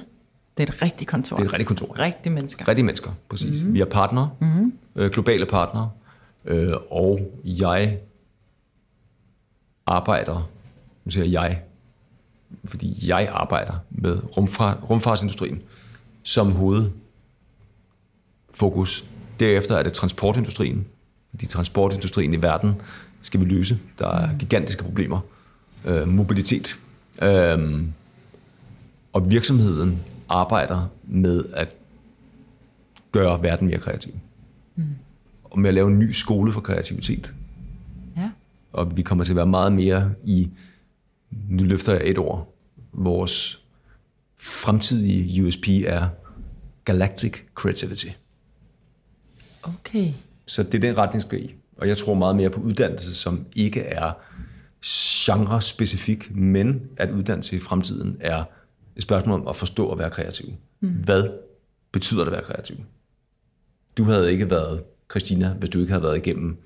S1: Det er et rigtigt kontor.
S2: Det er et rigtigt kontor.
S1: Rigtige mennesker.
S2: Rigtige mennesker, præcis. Mm-hmm. Vi er partnere, mm-hmm. øh, globale partnere, øh, og jeg arbejder, nu siger jeg fordi jeg arbejder med rumfart, rumfartsindustrien som hovedfokus. Derefter er det transportindustrien, fordi transportindustrien i verden skal vi løse. Der er gigantiske problemer. Øh, mobilitet. Øh, og virksomheden arbejder med at gøre verden mere kreativ. Mm. Og med at lave en ny skole for kreativitet.
S1: Ja.
S2: Og vi kommer til at være meget mere i, nu løfter jeg et ord, vores fremtidige USP er Galactic Creativity.
S1: Okay.
S2: Så det er den retning, skal i. Og jeg tror meget mere på uddannelse, som ikke er genre-specifik, men at uddannelse i fremtiden er et spørgsmål om at forstå at være kreativ. Mm. Hvad betyder det at være kreativ? Du havde ikke været Christina, hvis du ikke havde været igennem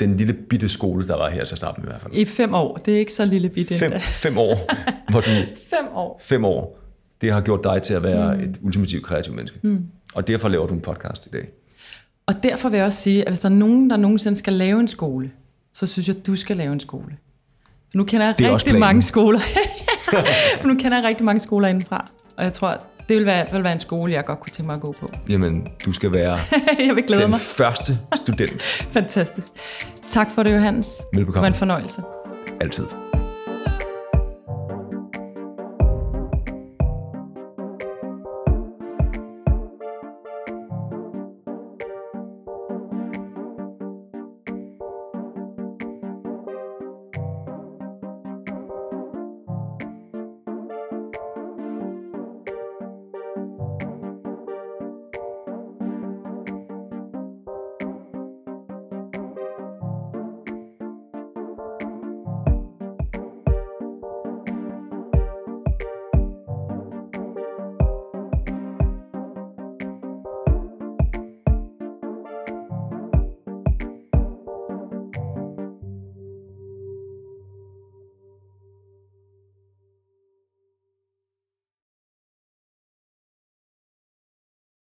S2: den lille bitte skole, der var her til at starte med i hvert fald.
S1: I fem år. Det er ikke så lille bitte.
S2: Fem, fem år, hvor du
S1: Fem år.
S2: fem år, det har gjort dig til at være mm. et ultimativt kreativt menneske. Mm. Og derfor laver du en podcast i dag.
S1: Og derfor vil jeg også sige, at hvis der er nogen, der nogensinde skal lave en skole, så synes jeg, at du skal lave en skole. For nu kender jeg rigtig mange skoler. For nu kender jeg rigtig mange skoler indenfra. Og jeg tror, det vil være, vil være en skole, jeg godt kunne tænke mig at gå på.
S2: Jamen, du skal være
S1: jeg vil glæde
S2: den
S1: mig.
S2: første student.
S1: Fantastisk. Tak for det, Johannes.
S2: Velbekomme.
S1: Det var en fornøjelse.
S2: Altid.